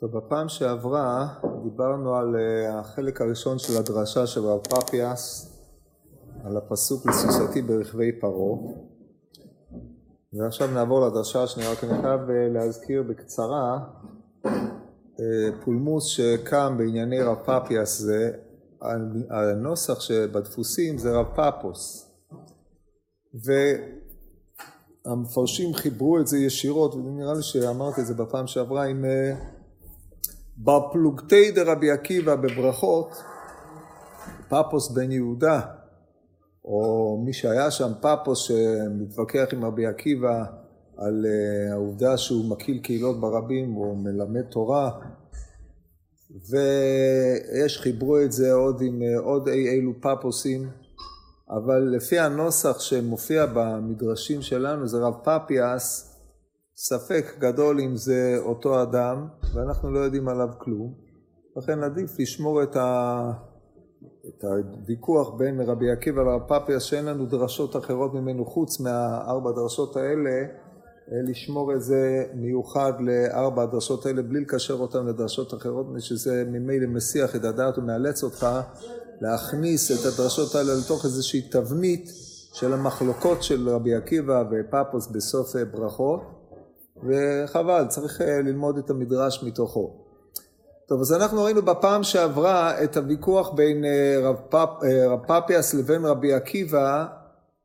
טוב, בפעם שעברה דיברנו על אה, החלק הראשון של הדרשה של רב פפיאס, על הפסוק לסוסתי ברכבי פרעה. ועכשיו נעבור לדרשה השנייה, רק אני חייב אה, להזכיר בקצרה אה, פולמוס שקם בענייני רב פפיאס זה, הנוסח שבדפוסים זה רב פפוס. והמפרשים חיברו את זה ישירות, ונראה לי שאמרתי את זה בפעם שעברה עם בפלוגתי דרבי עקיבא בברכות, פפוס בן יהודה, או מי שהיה שם, פפוס שמתווכח עם רבי עקיבא על אה, העובדה שהוא מקיל קהילות ברבים, הוא מלמד תורה, ויש, חיברו את זה עוד עם אה, עוד אי אילו פפוסים, אבל לפי הנוסח שמופיע במדרשים שלנו זה רב פפיאס, ספק גדול אם זה אותו אדם, ואנחנו לא יודעים עליו כלום, לכן עדיף לשמור את, ה... את הוויכוח בין רבי עקיבא לרב פפיאס, שאין לנו דרשות אחרות ממנו חוץ מהארבע דרשות האלה, לשמור את זה מיוחד לארבע הדרשות האלה בלי לקשר אותן לדרשות אחרות, מפני שזה ממילא מסיח את הדעת ומאלץ אותך להכניס את הדרשות האלה לתוך איזושהי תבנית של המחלוקות של רבי עקיבא ופפוס בסוף ברכות. וחבל, צריך אה, ללמוד את המדרש מתוכו. טוב, אז אנחנו ראינו בפעם שעברה את הוויכוח בין אה, רב, פפ, אה, פפיאס לבין רבי עקיבא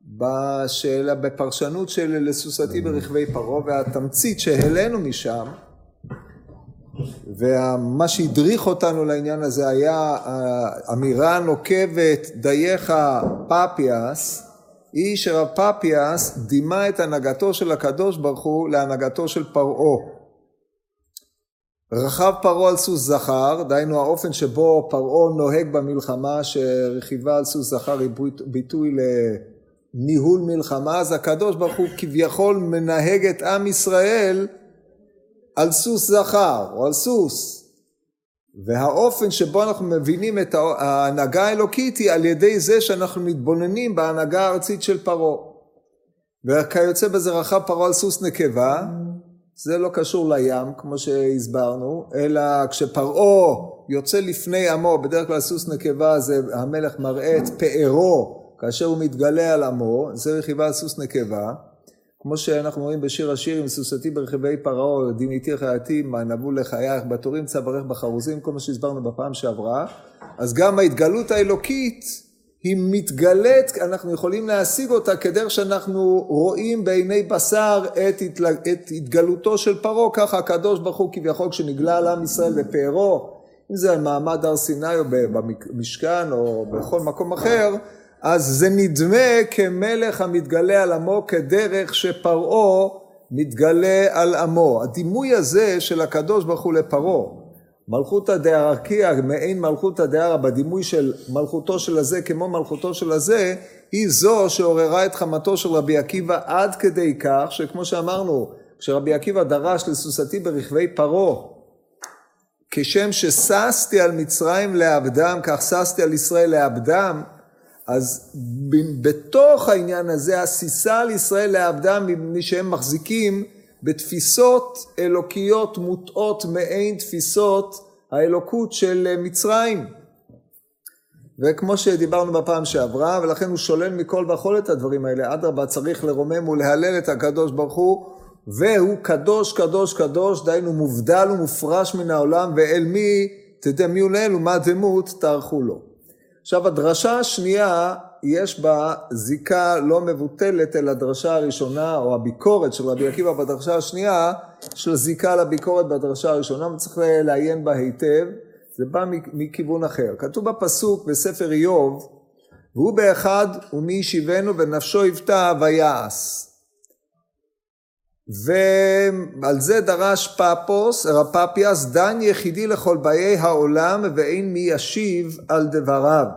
בשאלה, בפרשנות של לסוסתי ברכבי פרעה, והתמצית שהעלינו משם, ומה שהדריך אותנו לעניין הזה היה אמירה נוקבת, דייך פפיאס, היא שרב פפיאס דימה את הנהגתו של הקדוש ברוך הוא להנהגתו של פרעה. רכב פרעה על סוס זכר, דהיינו האופן שבו פרעה נוהג במלחמה, שרכיבה על סוס זכר היא ביטוי לניהול מלחמה, אז הקדוש ברוך הוא כביכול מנהג את עם ישראל על סוס זכר או על סוס. והאופן שבו אנחנו מבינים את ההנהגה האלוקית היא על ידי זה שאנחנו מתבוננים בהנהגה הארצית של פרעה. וכיוצא בזה רכב פרעה על סוס נקבה, זה לא קשור לים כמו שהסברנו, אלא כשפרעה יוצא לפני עמו, בדרך כלל סוס נקבה זה המלך מראה את פארו כאשר הוא מתגלה על עמו, זה רכיבה על סוס נקבה. כמו שאנחנו רואים בשיר השירים, סוסתי ברכבי פרעה, חייתי, מה נבוא לחייך, בתורים צברך בחרוזים, כל מה שהסברנו בפעם שעברה. אז גם ההתגלות האלוקית היא מתגלית, אנחנו יכולים להשיג אותה כדרך שאנחנו רואים בעיני בשר את, התל... את התגלותו של פרעה, ככה הקדוש ברוך הוא כביכול כשנגלה על עם ישראל בפארו, אם זה על מעמד הר סיני או במשכן או בכל מקום אחר, אז זה נדמה כמלך המתגלה על עמו כדרך שפרעה מתגלה על עמו. הדימוי הזה של הקדוש ברוך הוא לפרעה, מלכותא דארקיה, מעין מלכותא דארא, בדימוי של מלכותו של הזה כמו מלכותו של הזה, היא זו שעוררה את חמתו של רבי עקיבא עד כדי כך, שכמו שאמרנו, כשרבי עקיבא דרש לסוסתי ברכבי פרעה, כשם שששתי על מצרים לעבדם, כך ששתי על ישראל לעבדם, אז בתוך העניין הזה, הסיסה על ישראל לעבדם מפני שהם מחזיקים בתפיסות אלוקיות מוטעות מעין תפיסות האלוקות של מצרים. וכמו שדיברנו בפעם שעברה, ולכן הוא שולל מכל וכול את הדברים האלה. אדרבה, צריך לרומם ולהלל את הקדוש ברוך הוא, והוא קדוש, קדוש, קדוש, דהיינו מובדל ומופרש מן העולם, ואל מי תדמיו לאל ומה דמות תערכו לו. עכשיו הדרשה השנייה יש בה זיקה לא מבוטלת אל הדרשה הראשונה או הביקורת של רבי עקיבא בדרשה השנייה של זיקה לביקורת בדרשה הראשונה וצריך לעיין בה היטב זה בא מכיוון אחר. כתוב בפסוק בספר איוב והוא באחד ומי ישיבנו ונפשו יבטא ויעש ועל זה דרש פפוס, רפפיאס, דן יחידי לכל באי העולם ואין מי ישיב על דבריו.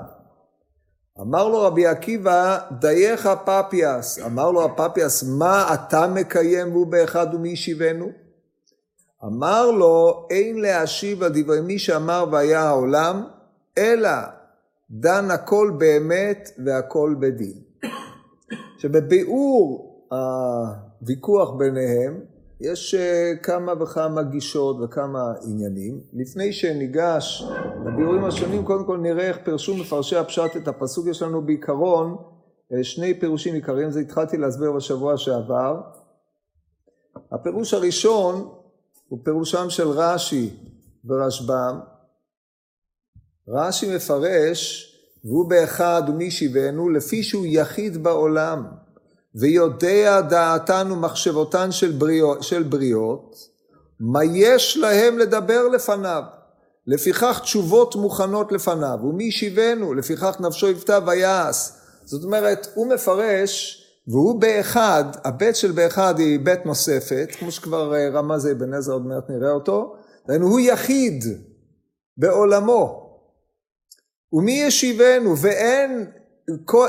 אמר לו רבי עקיבא, דייך פפיאס. אמר לו הפפיאס, מה אתה מקיים והוא באחד ומי ישיבנו? אמר לו, אין להשיב על דברי מי שאמר והיה העולם, אלא דן הכל באמת והכל בדין. שבביאור ויכוח ביניהם, יש אה, כמה וכמה גישות וכמה עניינים. לפני שניגש לבירורים השונים, קודם כל נראה איך פירשו מפרשי הפשט את הפסוק. יש לנו בעיקרון אה, שני פירושים עיקריים, זה התחלתי להסביר בשבוע שעבר. הפירוש הראשון הוא פירושם של רש"י ורשב"ם. רש"י מפרש, והוא באחד ומי שיבנו, לפי שהוא יחיד בעולם. ויודע דעתן ומחשבותן של בריות, של בריות, מה יש להם לדבר לפניו? לפיכך תשובות מוכנות לפניו, ומי ישיבנו, לפיכך נפשו יבטא ויעש. זאת אומרת, הוא מפרש, והוא באחד, הבית של באחד היא בית נוספת, כמו שכבר אה, רמז אבן עזרא, עוד מעט נראה אותו, דהיינו הוא יחיד בעולמו. ומי ישיבנו, ואין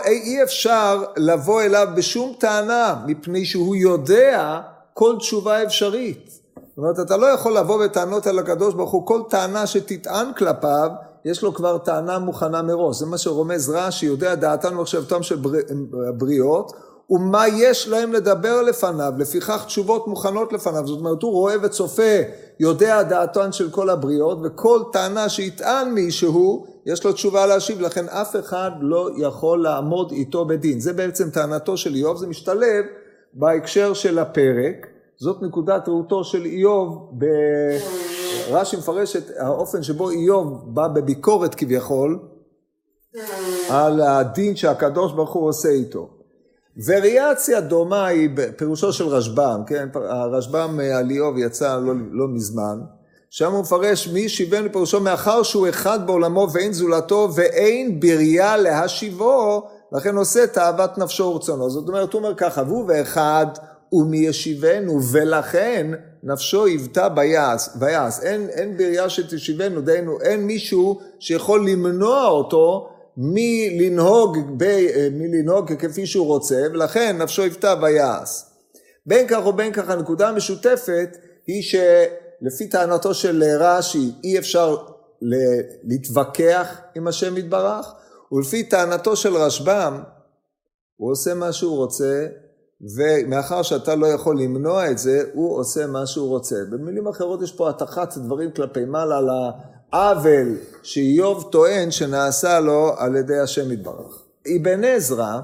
אי אפשר לבוא אליו בשום טענה, מפני שהוא יודע כל תשובה אפשרית. זאת אומרת, אתה לא יכול לבוא בטענות על הקדוש ברוך הוא, כל טענה שתטען כלפיו, יש לו כבר טענה מוכנה מראש. זה מה שרומז רש"י, יודע דעתן ומחשבתם של בריות, ומה יש להם לדבר לפניו, לפיכך תשובות מוכנות לפניו. זאת אומרת, הוא רואה וצופה, יודע דעתן של כל הבריות, וכל טענה שיטען מישהו, יש לו תשובה להשיב, לכן אף אחד לא יכול לעמוד איתו בדין. זה בעצם טענתו של איוב, זה משתלב בהקשר של הפרק. זאת נקודת ראותו של איוב, רש"י מפרש את האופן שבו איוב בא בביקורת כביכול על הדין שהקדוש ברוך הוא עושה איתו. וריאציה דומה היא בפירושו של רשב"ם, כן, הרשב"ם על איוב יצא לא, לא מזמן, שם הוא מפרש מי שיבן לפירושו מאחר שהוא אחד בעולמו ואין זולתו ואין בריה להשיבו לכן עושה תאוות נפשו ורצונו זאת אומרת הוא אומר ככה והוא ואחד ומי ישיבנו ולכן נפשו היוותה ביעש, ביעש. אין, אין בריה שתשיבנו דהיינו אין מישהו שיכול למנוע אותו מלנהוג, ב, מלנהוג כפי שהוא רוצה ולכן נפשו היוותה ביעש. בין כך ובין כך הנקודה המשותפת היא ש... לפי טענתו של רש"י אי אפשר להתווכח עם השם יתברך, ולפי טענתו של רשב"ם, הוא עושה מה שהוא רוצה, ומאחר שאתה לא יכול למנוע את זה, הוא עושה מה שהוא רוצה. במילים אחרות יש פה הטחת דברים כלפי מעלה על העוול שאיוב טוען שנעשה לו על ידי השם יתברך. אבן עזרא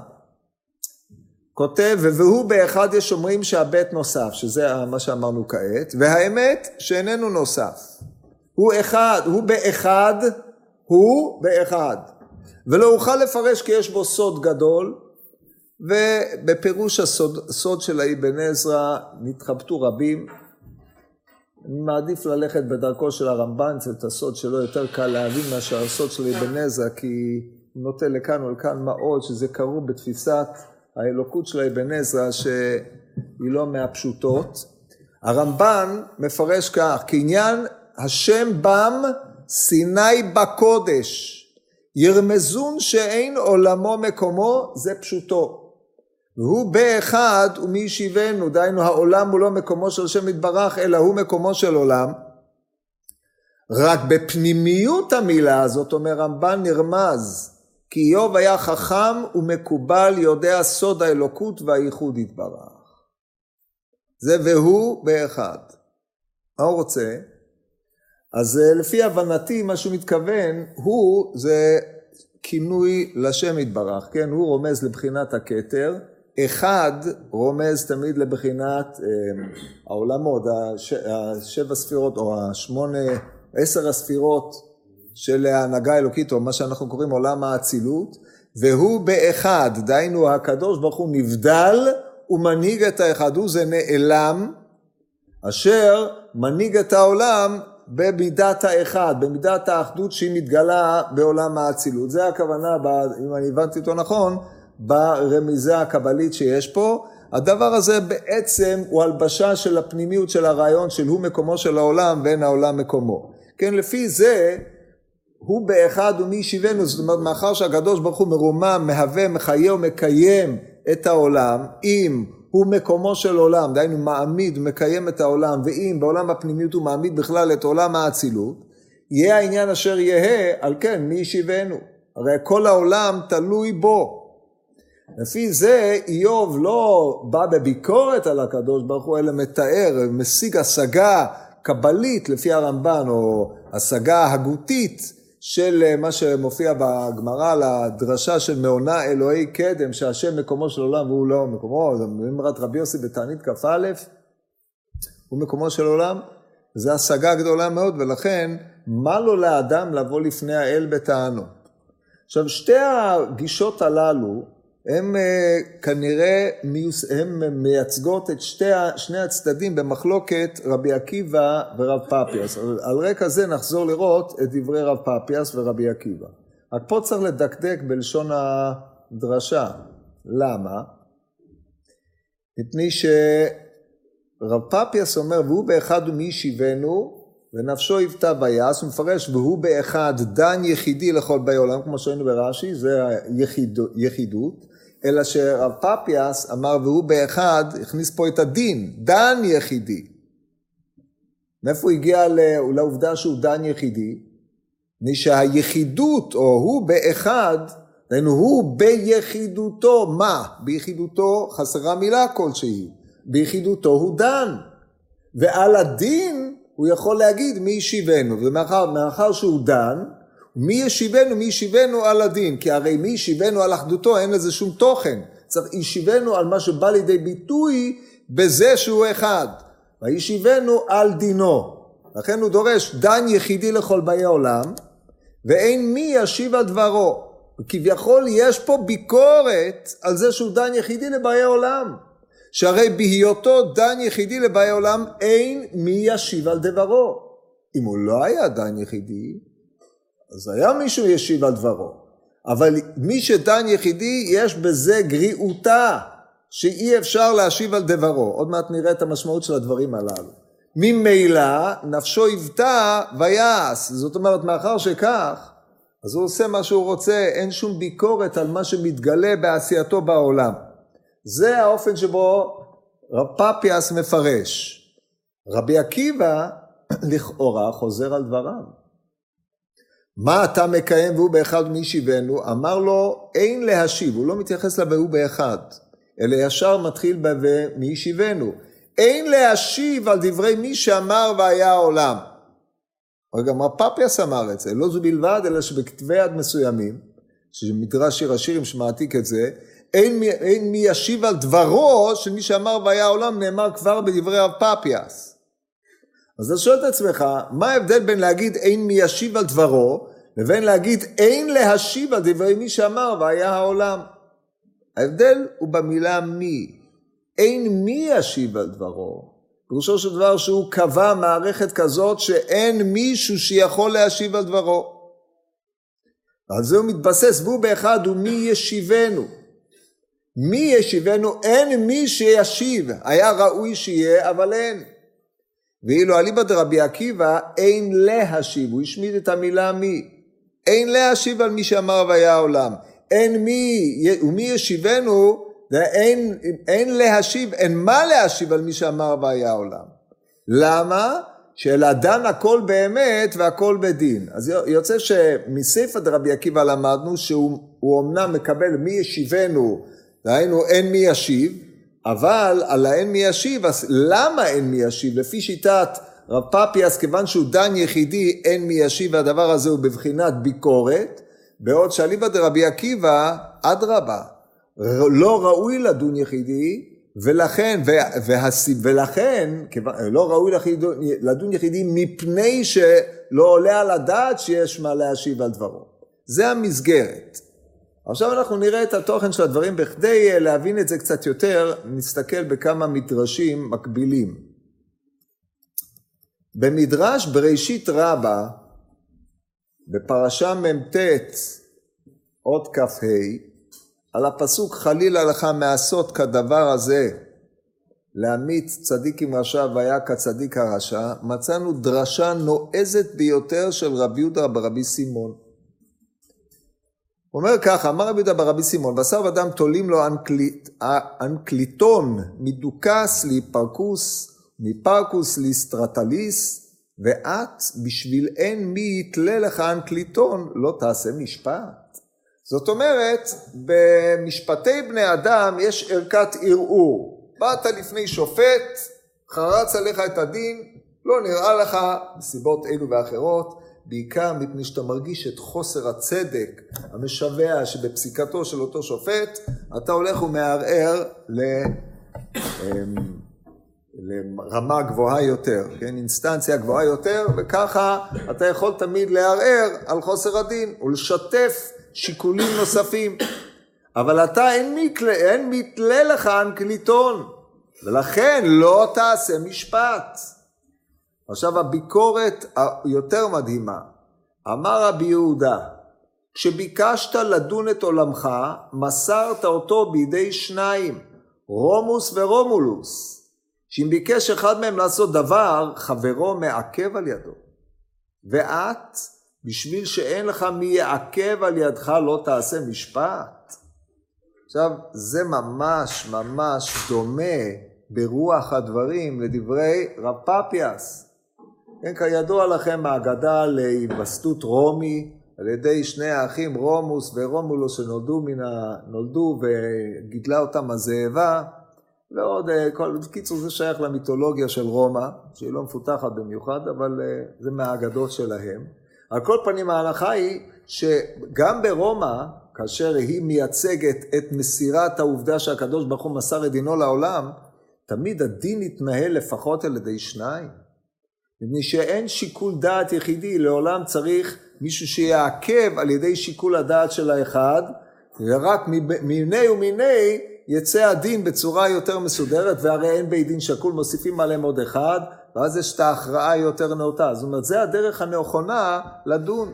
כותב, והוא באחד יש אומרים שהבית נוסף, שזה מה שאמרנו כעת, והאמת שאיננו נוסף. הוא אחד, הוא באחד, הוא באחד. ולא אוכל לפרש כי יש בו סוד גדול, ובפירוש הסוד סוד של האבן עזרא נתחבטו רבים. אני מעדיף ללכת בדרכו של הרמב"ן, זה את הסוד שלו יותר קל להבין מאשר הסוד של אבן עזרא, כי הוא נוטה לכאן או לכאן מה עוד, שזה קרוב בתפיסת האלוקות של אבן עזרא שהיא לא מהפשוטות. הרמב"ן מפרש כך, כעניין השם בם סיני בקודש, ירמזון שאין עולמו מקומו, זה פשוטו. והוא באחד ומי ישיבנו, דהיינו העולם הוא לא מקומו של השם יתברך, אלא הוא מקומו של עולם. רק בפנימיות המילה הזאת, אומר רמב"ן, נרמז כי איוב היה חכם ומקובל, יודע סוד האלוקות והייחוד יתברך. זה והוא באחד. מה הוא רוצה? אז אה, לפי הבנתי, מה שהוא מתכוון, הוא זה כינוי לשם יתברך, כן? הוא רומז לבחינת הכתר, אחד רומז תמיד לבחינת אה, העולמות, הש, השבע ספירות או השמונה, עשר הספירות של ההנהגה האלוקית, או מה שאנחנו קוראים עולם האצילות, והוא באחד, דהיינו הקדוש ברוך הוא נבדל ומנהיג את האחד, הוא זה נעלם, אשר מנהיג את העולם במידת האחד, במידת האחדות שהיא מתגלה בעולם האצילות. זה הכוונה, אם אני הבנתי אותו נכון, ברמיזה הקבלית שיש פה. הדבר הזה בעצם הוא הלבשה של הפנימיות של הרעיון של הוא מקומו של העולם ואין העולם מקומו. כן, לפי זה הוא באחד ומי ישיבנו, זאת אומרת מאחר שהקדוש ברוך הוא מרומם, מהווה, מחיה ומקיים את העולם, אם הוא מקומו של עולם, דהיינו מעמיד, מקיים את העולם, ואם בעולם הפנימיות הוא מעמיד בכלל את עולם האצילות, יהיה העניין אשר יהא, על כן מי ישיבנו. הרי כל העולם תלוי בו. לפי זה איוב לא בא בביקורת על הקדוש ברוך הוא, אלא מתאר, משיג השגה קבלית לפי הרמב"ן, או השגה הגותית של אה, מה שמופיע בגמרא לדרשה של מעונה אלוהי קדם, שהשם מקומו של עולם והוא לא מקומו, אמרת רבי יוסי בתענית כ"א, הוא מקומו של עולם, זו השגה גדולה מאוד, ולכן מה לו לאדם לבוא לפני האל בטענו? עכשיו, שתי הגישות הללו, הן אה, כנראה, הן מייצגות את שתי, שני הצדדים במחלוקת רבי עקיבא ורב פפיאס. על רקע זה נחזור לראות את דברי רב פפיאס ורבי עקיבא. רק פה צריך לדקדק בלשון הדרשה. למה? מפני שרב פפיאס אומר, והוא באחד ומי ישיבנו, ונפשו היוותה ויעש, הוא מפרש, והוא באחד דן יחידי לכל באי עולם, כמו שראינו ברש"י, זה היחידות. אלא שרב פפיאס אמר, והוא באחד, הכניס פה את הדין, דן יחידי. מאיפה הוא הגיע לעובדה שהוא דן יחידי? מפני שהיחידות, או הוא באחד, דהיינו הוא ביחידותו, מה? ביחידותו חסרה מילה כלשהי, ביחידותו הוא דן. ועל הדין הוא יכול להגיד מי ישיבנו, ומאחר שהוא דן, מי ישיבנו, מי ישיבנו על הדין, כי הרי מי ישיבנו על אחדותו אין לזה שום תוכן. צריך ישיבנו על מה שבא לידי ביטוי בזה שהוא אחד. וישיבנו על דינו. לכן הוא דורש דן יחידי לכל באי עולם, ואין מי ישיב על דברו. כביכול יש פה ביקורת על זה שהוא דן יחידי לבאי עולם. שהרי בהיותו דן יחידי לבאי עולם אין מי ישיב על דברו. אם הוא לא היה דן יחידי, אז היה מישהו ישיב על דברו. אבל מי שדן יחידי, יש בזה גריעותה, שאי אפשר להשיב על דברו. עוד מעט נראה את המשמעות של הדברים הללו. ממילא נפשו היוותה ויעש. זאת אומרת, מאחר שכך, אז הוא עושה מה שהוא רוצה, אין שום ביקורת על מה שמתגלה בעשייתו בעולם. זה האופן שבו רב פפיאס מפרש. רבי עקיבא לכאורה חוזר על דבריו. מה אתה מקיים והוא באחד מי ישיבנו? אמר לו, אין להשיב, הוא לא מתייחס לה והוא באחד, אלא ישר מתחיל בה ומי ישיבנו. אין להשיב על דברי מי שאמר והיה העולם. רגע, מה פפיאס אמר את זה, לא זו בלבד, אלא שבכתבי יד מסוימים, שמדרש שיר השירים שמעתיק את זה, אין, אין מי ישיב על דברו של מי שאמר והיה העולם, נאמר כבר בדברי רב פפיאס. אז אתה שואל את עצמך, מה ההבדל בין להגיד אין מי ישיב על דברו, לבין להגיד אין להשיב על דברי מי שאמר והיה העולם. ההבדל הוא במילה מי. אין מי ישיב על דברו. פירושו של דבר שהוא קבע מערכת כזאת שאין מישהו שיכול להשיב על דברו. על זה הוא מתבסס, והוא באחד הוא מי ישיבנו. מי ישיבנו? אין מי שישיב. היה ראוי שיהיה, אבל אין. ואילו אליבא דרבי עקיבא אין להשיב, הוא השמיד את המילה מי. אין להשיב על מי שאמר והיה העולם. אין מי, ומי ישיבנו, אין, אין להשיב, אין מה להשיב על מי שאמר והיה העולם. למה? שאלא דן הכל באמת והכל בדין. אז יוצא שמספר דרבי עקיבא למדנו שהוא אמנם מקבל מי ישיבנו, דהיינו אין מי ישיב, אבל על האין מי ישיב, אז למה אין מי ישיב? לפי שיטת רב פפיאס, כיוון שהוא דן יחידי, אין מי ישיב, והדבר הזה הוא בבחינת ביקורת, בעוד שאליבא דרבי עקיבא, אדרבה, לא ראוי לדון יחידי, ולכן, והס, ולכן, לא ראוי לדון יחידי מפני שלא עולה על הדעת שיש מה להשיב על דברו. זה המסגרת. עכשיו אנחנו נראה את התוכן של הדברים, בכדי אה, להבין את זה קצת יותר, נסתכל בכמה מדרשים מקבילים. במדרש בראשית רבה, בפרשה מ"ט, אות כ"ה, על הפסוק חלילה לך מעשות כדבר הזה, להמית צדיק עם רשע והיה כצדיק הרשע, מצאנו דרשה נועזת ביותר של רבי יהודה ברבי סימון. הוא אומר ככה, אמר רבי יהודה ברבי סימון, בשר ודם תולים לו אנקליט, אנקליטון מדוכוס לאיפרכוס, מאיפרכוס לאיסטרטליטוס, ואת בשביל אין מי יתלה לך אנקליטון לא תעשה משפט. זאת אומרת, במשפטי בני אדם יש ערכת ערעור. באת לפני שופט, חרץ עליך את הדין, לא נראה לך, מסיבות אלו ואחרות, בעיקר מפני שאתה מרגיש את חוסר הצדק המשווע שבפסיקתו של אותו שופט, אתה הולך ומערער ל... אמ, לרמה גבוהה יותר, כן, אינסטנציה גבוהה יותר, וככה אתה יכול תמיד לערער על חוסר הדין ולשתף שיקולים נוספים. אבל אתה אין מתלה, אין מתלה לכאן כליטון, ולכן לא תעשה משפט. עכשיו הביקורת היותר מדהימה, אמר רבי יהודה, כשביקשת לדון את עולמך, מסרת אותו בידי שניים, רומוס ורומולוס, שאם ביקש אחד מהם לעשות דבר, חברו מעכב על ידו. ואת, בשביל שאין לך מי יעכב על ידך, לא תעשה משפט. עכשיו, זה ממש ממש דומה ברוח הדברים לדברי רב פפיאס. כן, כידוע לכם האגדה להיווסדות רומי על ידי שני האחים רומוס ורומולוס שנולדו מן ה... נולדו וגידלה אותם הזאבה ועוד, אה, כל, בקיצור זה שייך למיתולוגיה של רומא, שהיא לא מפותחת במיוחד, אבל אה, זה מהאגדות שלהם. על כל פנים ההנחה היא שגם ברומא, כאשר היא מייצגת את מסירת העובדה שהקדוש ברוך הוא מסר את דינו לעולם, תמיד הדין יתנהל לפחות על ידי שניים. מפני שאין שיקול דעת יחידי, לעולם צריך מישהו שיעכב על ידי שיקול הדעת של האחד, ורק מיני ומיני יצא הדין בצורה יותר מסודרת, והרי אין בית דין שקול, מוסיפים עליהם עוד אחד, ואז יש את ההכרעה יותר נאותה. זאת אומרת, זה הדרך הנכונה לדון.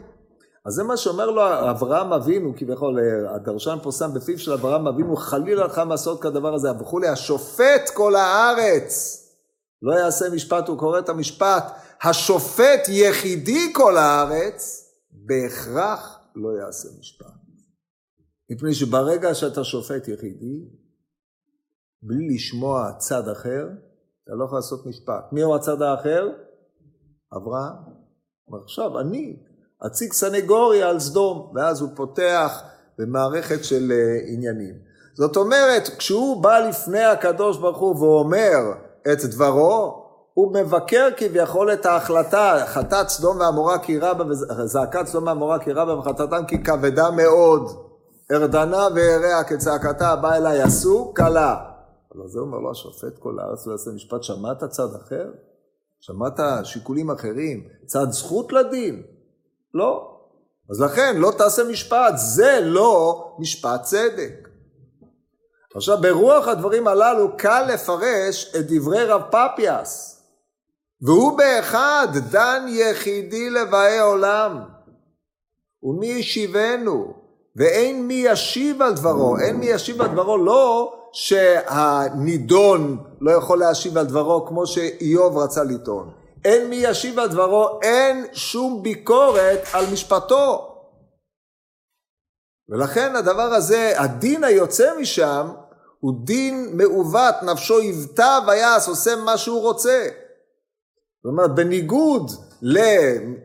אז זה מה שאומר לו אברהם אבינו, כביכול, הדרשן פורסם בפיו של אברהם אבינו, חלילה לך מעשות כדבר הזה, וכולי, השופט כל הארץ. לא יעשה משפט, הוא קורא את המשפט, השופט יחידי כל הארץ, בהכרח לא יעשה משפט. מפני שברגע שאתה שופט יחידי, בלי לשמוע צד אחר, אתה לא יכול לעשות משפט. מי הוא הצד האחר? אברהם. עכשיו אני אציג סנגוריה על סדום, ואז הוא פותח במערכת של אה, עניינים. זאת אומרת, כשהוא בא לפני הקדוש ברוך הוא ואומר את דברו, הוא מבקר כביכול את ההחלטה, חטאת סדום ועמורה כי רבה, זעקת סדום ועמורה כי רבה וחטאתם כי כבדה מאוד. ארדנה ואריה כצעקתה באה אליי עשו קלה. אבל זה אומר לו השופט כל הארץ לא יעשה משפט, שמעת צד אחר? שמעת שיקולים אחרים? צד זכות לדין? לא. אז לכן לא תעשה משפט, זה לא משפט צדק. עכשיו ברוח הדברים הללו קל לפרש את דברי רב פפיאס והוא באחד דן יחידי לבאי עולם ומי ישיבנו ואין מי ישיב על דברו אין מי ישיב על דברו לא שהנידון לא יכול להשיב על דברו כמו שאיוב רצה לטעון. אין מי ישיב על דברו, אין שום ביקורת על משפטו. ולכן הדבר הזה, הדין היוצא משם, הוא דין מעוות, נפשו יבטא ויעש, עושה מה שהוא רוצה. זאת אומרת, בניגוד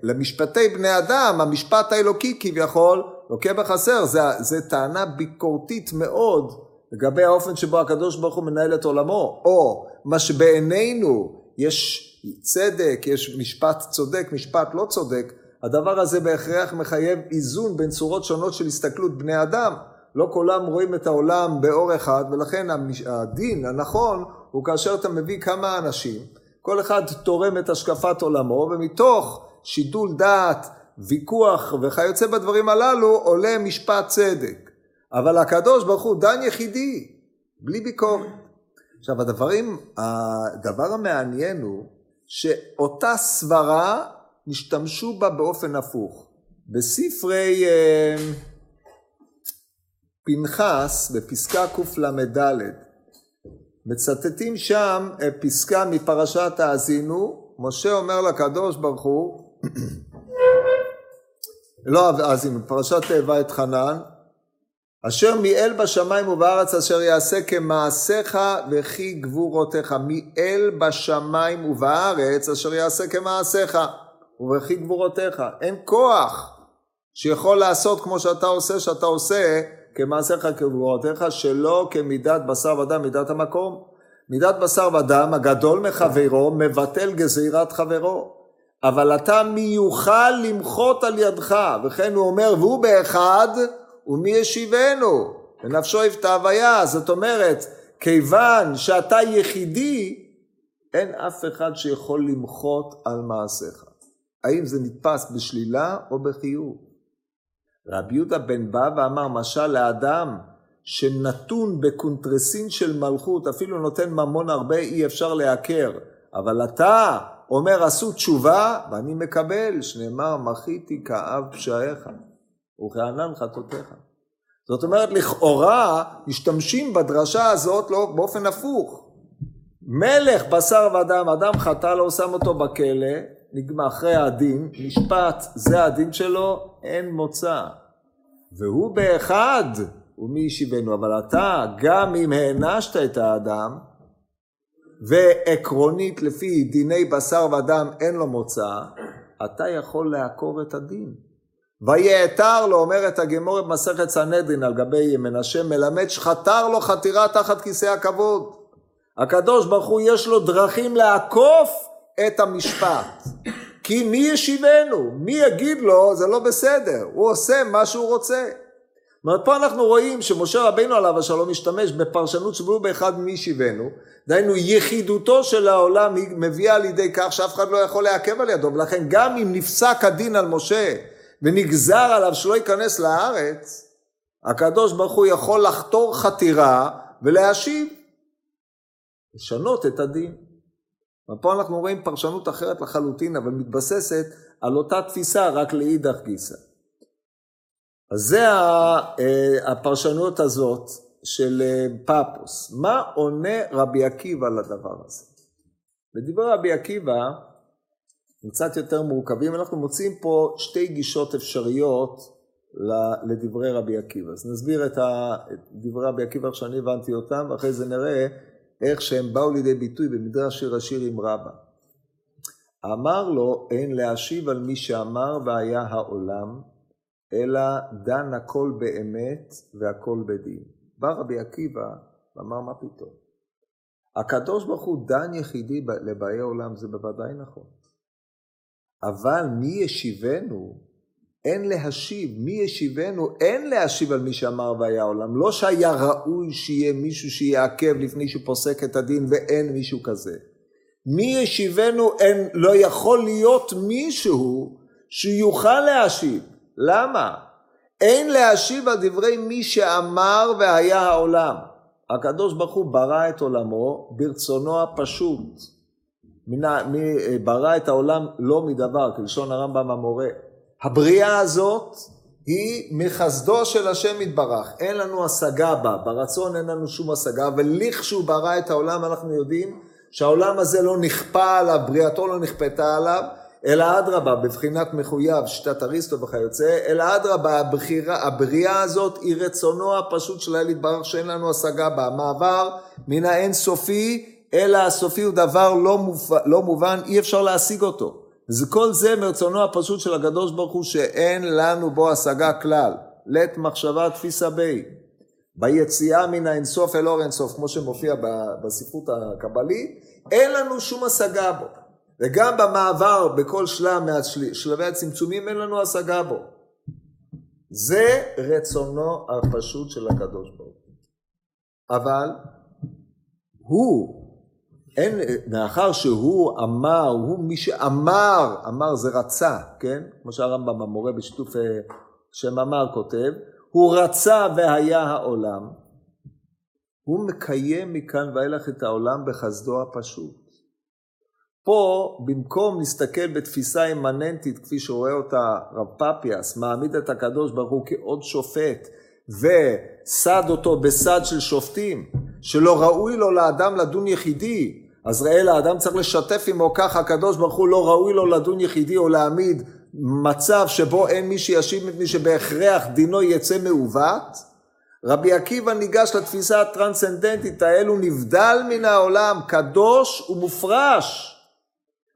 למשפטי בני אדם, המשפט האלוקי כביכול לוקה בחסר, זו טענה ביקורתית מאוד לגבי האופן שבו הקדוש ברוך הוא מנהל את עולמו, או מה שבעינינו יש צדק, יש משפט צודק, משפט לא צודק, הדבר הזה בהכרח מחייב איזון בין צורות שונות של הסתכלות בני אדם. לא כולם רואים את העולם באור אחד, ולכן הדין הנכון הוא כאשר אתה מביא כמה אנשים, כל אחד תורם את השקפת עולמו, ומתוך שידול דעת, ויכוח וכיוצא בדברים הללו, עולה משפט צדק. אבל הקדוש ברוך הוא דן יחידי, בלי ביקורת. עכשיו הדברים, הדבר המעניין הוא שאותה סברה השתמשו בה באופן הפוך. בספרי אה, פנחס, בפסקה קל"ד, מצטטים שם פסקה מפרשת האזינו, משה אומר לקדוש ברוך הוא, לא האזינו, פרשת תאבה את חנן, אשר מיאל בשמיים ובארץ אשר יעשה כמעשיך וכי גבורותיך. מיאל בשמיים ובארץ אשר יעשה כמעשיך וכי גבורותיך. אין כוח שיכול לעשות כמו שאתה עושה, שאתה עושה כמעשיך כגבורתך, שלא כמידת בשר ודם, מידת המקום. מידת בשר ודם, הגדול מחברו, מבטל גזירת חברו. אבל אתה מיוחל למחות על ידך, וכן הוא אומר, והוא באחד, ומי ישיבנו? ונפשו יפתע הוויה, זאת אומרת, כיוון שאתה יחידי, אין אף אחד שיכול למחות על מעשיך. האם זה נתפס בשלילה או בחיוב? רבי יהודה בן בא ואמר, משל לאדם שנתון בקונטרסין של מלכות, אפילו נותן ממון הרבה, אי אפשר לעקר. אבל אתה אומר, עשו תשובה, ואני מקבל, שנאמר, מחיתי כאב פשעיך, וכענן חטאותיך. זאת אומרת, לכאורה, משתמשים בדרשה הזאת לא, באופן הפוך. מלך בשר ודם, אדם חטא לו, שם אותו בכלא, נגמר אחרי הדין, משפט, זה הדין שלו, אין מוצא. והוא באחד, ומי ישיבנו. אבל אתה, גם אם הענשת את האדם, ועקרונית לפי דיני בשר ודם אין לו מוצא, אתה יכול לעקור את הדין. ויעתר לו, אומרת הגמורת מסכת סנהדרין על גבי מנשה, מלמד שחתר לו חתירה תחת כיסא הכבוד. הקדוש ברוך הוא יש לו דרכים לעקוף את המשפט. כי מי ישיבנו? מי יגיד לו זה לא בסדר? הוא עושה מה שהוא רוצה. אומרת, פה אנחנו רואים שמשה רבינו עליו השלום משתמש בפרשנות שבו באחד מי ישיבנו, דהיינו יחידותו של העולם היא מביאה לידי כך שאף אחד לא יכול לעכב על ידו, ולכן גם אם נפסק הדין על משה ונגזר עליו שלא ייכנס לארץ, הקדוש ברוך הוא יכול לחתור חתירה ולהשיב, לשנות את הדין. ופה אנחנו רואים פרשנות אחרת לחלוטין, אבל מתבססת על אותה תפיסה, רק לאידך גיסא. אז זה אה, הפרשנות הזאת של אה, פאפוס. מה עונה רבי עקיבא לדבר הזה? בדברי רבי עקיבא, הם קצת יותר מורכבים, אנחנו מוצאים פה שתי גישות אפשריות לדברי רבי עקיבא. אז נסביר את דברי רבי עקיבא איך שאני הבנתי אותם, ואחרי זה נראה איך שהם באו לידי ביטוי במדרש שיר השיר עם רבא. אמר לו, אין להשיב על מי שאמר והיה העולם, אלא דן הכל באמת והכל בדין. בא רבי עקיבא ואמר, מה פתאום? הקדוש ברוך הוא דן יחידי לבאי עולם, זה בוודאי נכון. אבל מי ישיבנו אין להשיב, מי ישיבנו? אין להשיב על מי שאמר והיה עולם. לא שהיה ראוי שיהיה מישהו שיעכב לפני שפוסק את הדין ואין מישהו כזה. מי ישיבנו? אין, לא יכול להיות מישהו שיוכל להשיב. למה? אין להשיב על דברי מי שאמר והיה העולם. הקדוש ברוך הוא ברא את עולמו ברצונו הפשוט. מי, ברא את העולם לא מדבר, כלשון הרמב"ם המורה. הבריאה הזאת היא מחסדו של השם יתברך, אין לנו השגה בה, ברצון אין לנו שום השגה, ולכשהוא ברא את העולם אנחנו יודעים שהעולם הזה לא נכפה עליו, בריאתו לא נכפתה עליו, אלא אדרבה, בבחינת מחויב, שיטת אריסטו וכיוצא, אלא אדרבה, הבריאה הזאת היא רצונו הפשוט של האל יתברך שאין לנו השגה בה. המעבר מן האין סופי, אלא הסופי הוא דבר לא, מובן, לא מובן, אי אפשר להשיג אותו. זה כל זה מרצונו הפשוט של הקדוש ברוך הוא שאין לנו בו השגה כלל. לית מחשבה תפיסה בי. ביציאה מן האינסוף אל אור אינסוף, כמו שמופיע בספרות הקבלית, אין לנו שום השגה בו. וגם במעבר בכל שלב משלבי הצמצומים אין לנו השגה בו. זה רצונו הפשוט של הקדוש ברוך הוא. אבל הוא אין, מאחר שהוא אמר, הוא מי שאמר, אמר זה רצה, כן? כמו שהרמב"ם המורה בשיתוף אה, שם אמר כותב, הוא רצה והיה העולם, הוא מקיים מכאן ואילך את העולם בחסדו הפשוט. פה, במקום להסתכל בתפיסה אימננטית, כפי שרואה אותה רב פפיאס, מעמיד את הקדוש ברוך הוא כעוד שופט, וסד אותו בסד של שופטים, שלא ראוי לו לאדם לדון יחידי, אז ראה לאדם צריך לשתף עמו ככה, הקדוש ברוך הוא לא ראוי לו לדון יחידי או להעמיד מצב שבו אין מי שישיב מפני שבהכרח דינו יצא מעוות. רבי עקיבא ניגש לתפיסה הטרנסצנדנטית, האלו נבדל מן העולם, קדוש ומופרש.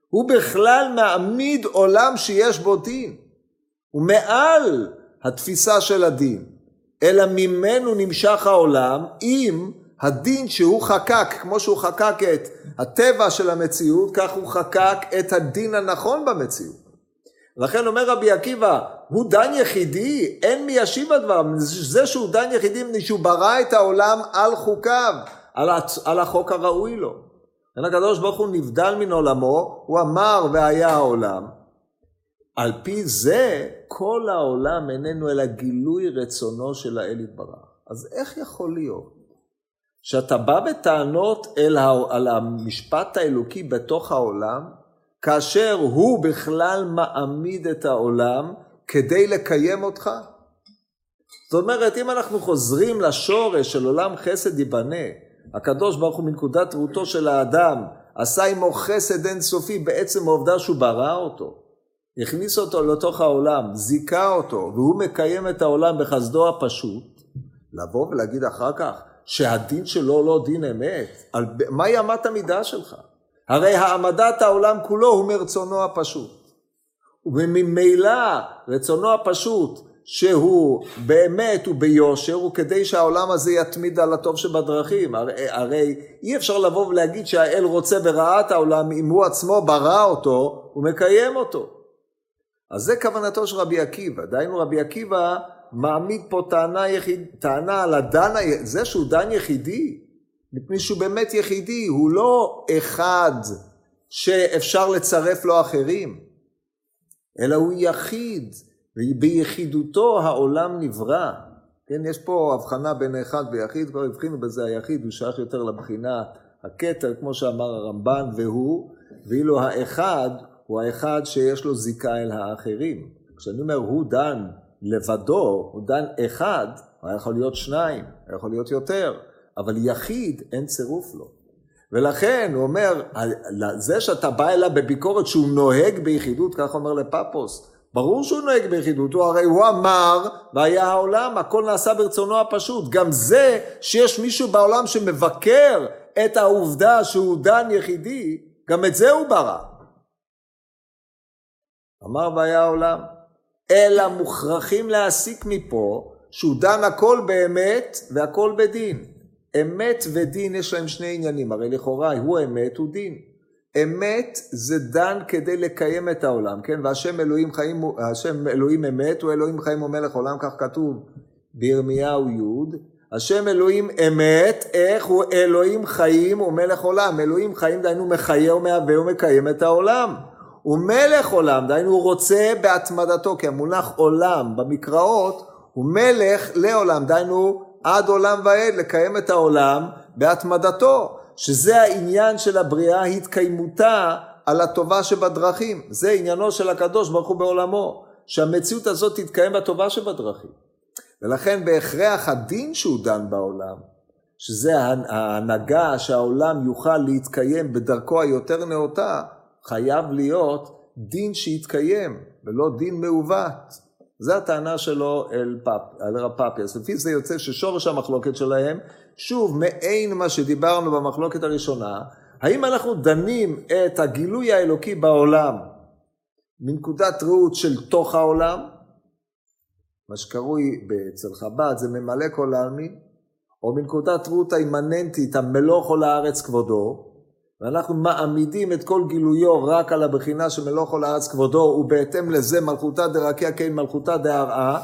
הוא בכלל מעמיד עולם שיש בו דין. הוא מעל התפיסה של הדין, אלא ממנו נמשך העולם עם הדין שהוא חקק, כמו שהוא חקק את הטבע של המציאות, כך הוא חקק את הדין הנכון במציאות. לכן אומר רבי עקיבא, הוא דן יחידי, אין מי ישיב הדבר, זה שהוא דן יחידי, מפני שהוא ברא את העולם על חוקיו, על, הצ... על החוק הראוי לו. לכן הקדוש ברוך הוא נבדל מן עולמו, הוא אמר והיה העולם. על פי זה כל העולם איננו אלא גילוי רצונו של האל יתברך. אז איך יכול להיות שאתה בא בטענות אל. על המשפט האלוקי בתוך העולם, כאשר הוא בכלל מעמיד את העולם כדי לקיים אותך? זאת אומרת, אם אנחנו חוזרים לשורש של עולם חסד ייבנה, הקדוש ברוך הוא מנקודת ראותו של האדם עשה עמו חסד אינסופי בעצם העובדה שהוא ברא אותו, הכניס אותו לתוך העולם, זיכה אותו, והוא מקיים את העולם בחסדו הפשוט, לבוא ולהגיד אחר כך שהדין שלו לא דין אמת, על מהי אמת המידה שלך? הרי העמדת העולם כולו הוא מרצונו הפשוט. וממילא רצונו הפשוט שהוא באמת וביושר הוא כדי שהעולם הזה יתמיד על הטוב שבדרכים. הרי, הרי אי אפשר לבוא ולהגיד שהאל רוצה ברעת העולם אם הוא עצמו ברא אותו ומקיים אותו. אז זה כוונתו של רבי עקיבא. דהיינו רבי עקיבא מעמיד פה טענה, יחיד, טענה על הדן, זה שהוא דן יחידי, מפני שהוא באמת יחידי, הוא לא אחד שאפשר לצרף לו אחרים, אלא הוא יחיד, וביחידותו העולם נברא. כן, יש פה הבחנה בין האחד ויחיד, כבר הבחינו בזה היחיד, הוא שייך יותר לבחינה הכתר, כמו שאמר הרמב"ן, והוא, ואילו האחד הוא האחד שיש לו זיקה אל האחרים. כשאני אומר הוא דן לבדו, הוא דן אחד, הוא יכול להיות שניים, הוא יכול להיות יותר. אבל יחיד אין צירוף לו. ולכן הוא אומר, זה שאתה בא אליו בביקורת שהוא נוהג ביחידות, כך אומר לפפוס, ברור שהוא נוהג ביחידות, הוא הרי הוא אמר והיה העולם, הכל נעשה ברצונו הפשוט. גם זה שיש מישהו בעולם שמבקר את העובדה שהוא דן יחידי, גם את זה הוא ברא. אמר והיה העולם. אלא מוכרחים להסיק מפה שהוא דן הכל באמת והכל בדין. אמת ודין יש להם שני עניינים, הרי לכאורה הוא אמת, הוא דין. אמת זה דן כדי לקיים את העולם, כן? והשם אלוהים חיים, השם אלוהים אמת, הוא אלוהים חיים ומלך עולם, כך כתוב בירמיהו י', השם אלוהים אמת, איך הוא אלוהים חיים ומלך עולם. אלוהים חיים דהיינו מחיה ומהווה ומקיים את העולם. הוא מלך עולם, דהיינו הוא רוצה בהתמדתו, כי המונח עולם במקראות הוא מלך לעולם, דהיינו עד עולם ועד, לקיים את העולם בהתמדתו, שזה העניין של הבריאה, התקיימותה על הטובה שבדרכים. זה עניינו של הקדוש ברוך הוא בעולמו, שהמציאות הזאת תתקיים בטובה שבדרכים. ולכן בהכרח הדין שהוא דן בעולם, שזה ההנהגה שהעולם יוכל להתקיים בדרכו היותר נאותה, חייב להיות דין שיתקיים, ולא דין מעוות. זו הטענה שלו אל, פאפ, אל רב פאפיאס. לפי זה יוצא ששורש המחלוקת שלהם, שוב, מעין מה שדיברנו במחלוקת הראשונה, האם אנחנו דנים את הגילוי האלוקי בעולם מנקודת ראות של תוך העולם, מה שקרוי אצל חב"ד זה ממלא כל העלמין, או מנקודת ראות האימננטית, המלוך עול הארץ כבודו, ואנחנו מעמידים את כל גילויו רק על הבחינה של מלוך עול הארץ כבודו, ובהתאם לזה מלכותא דרקיע כן מלכותא דהרעה,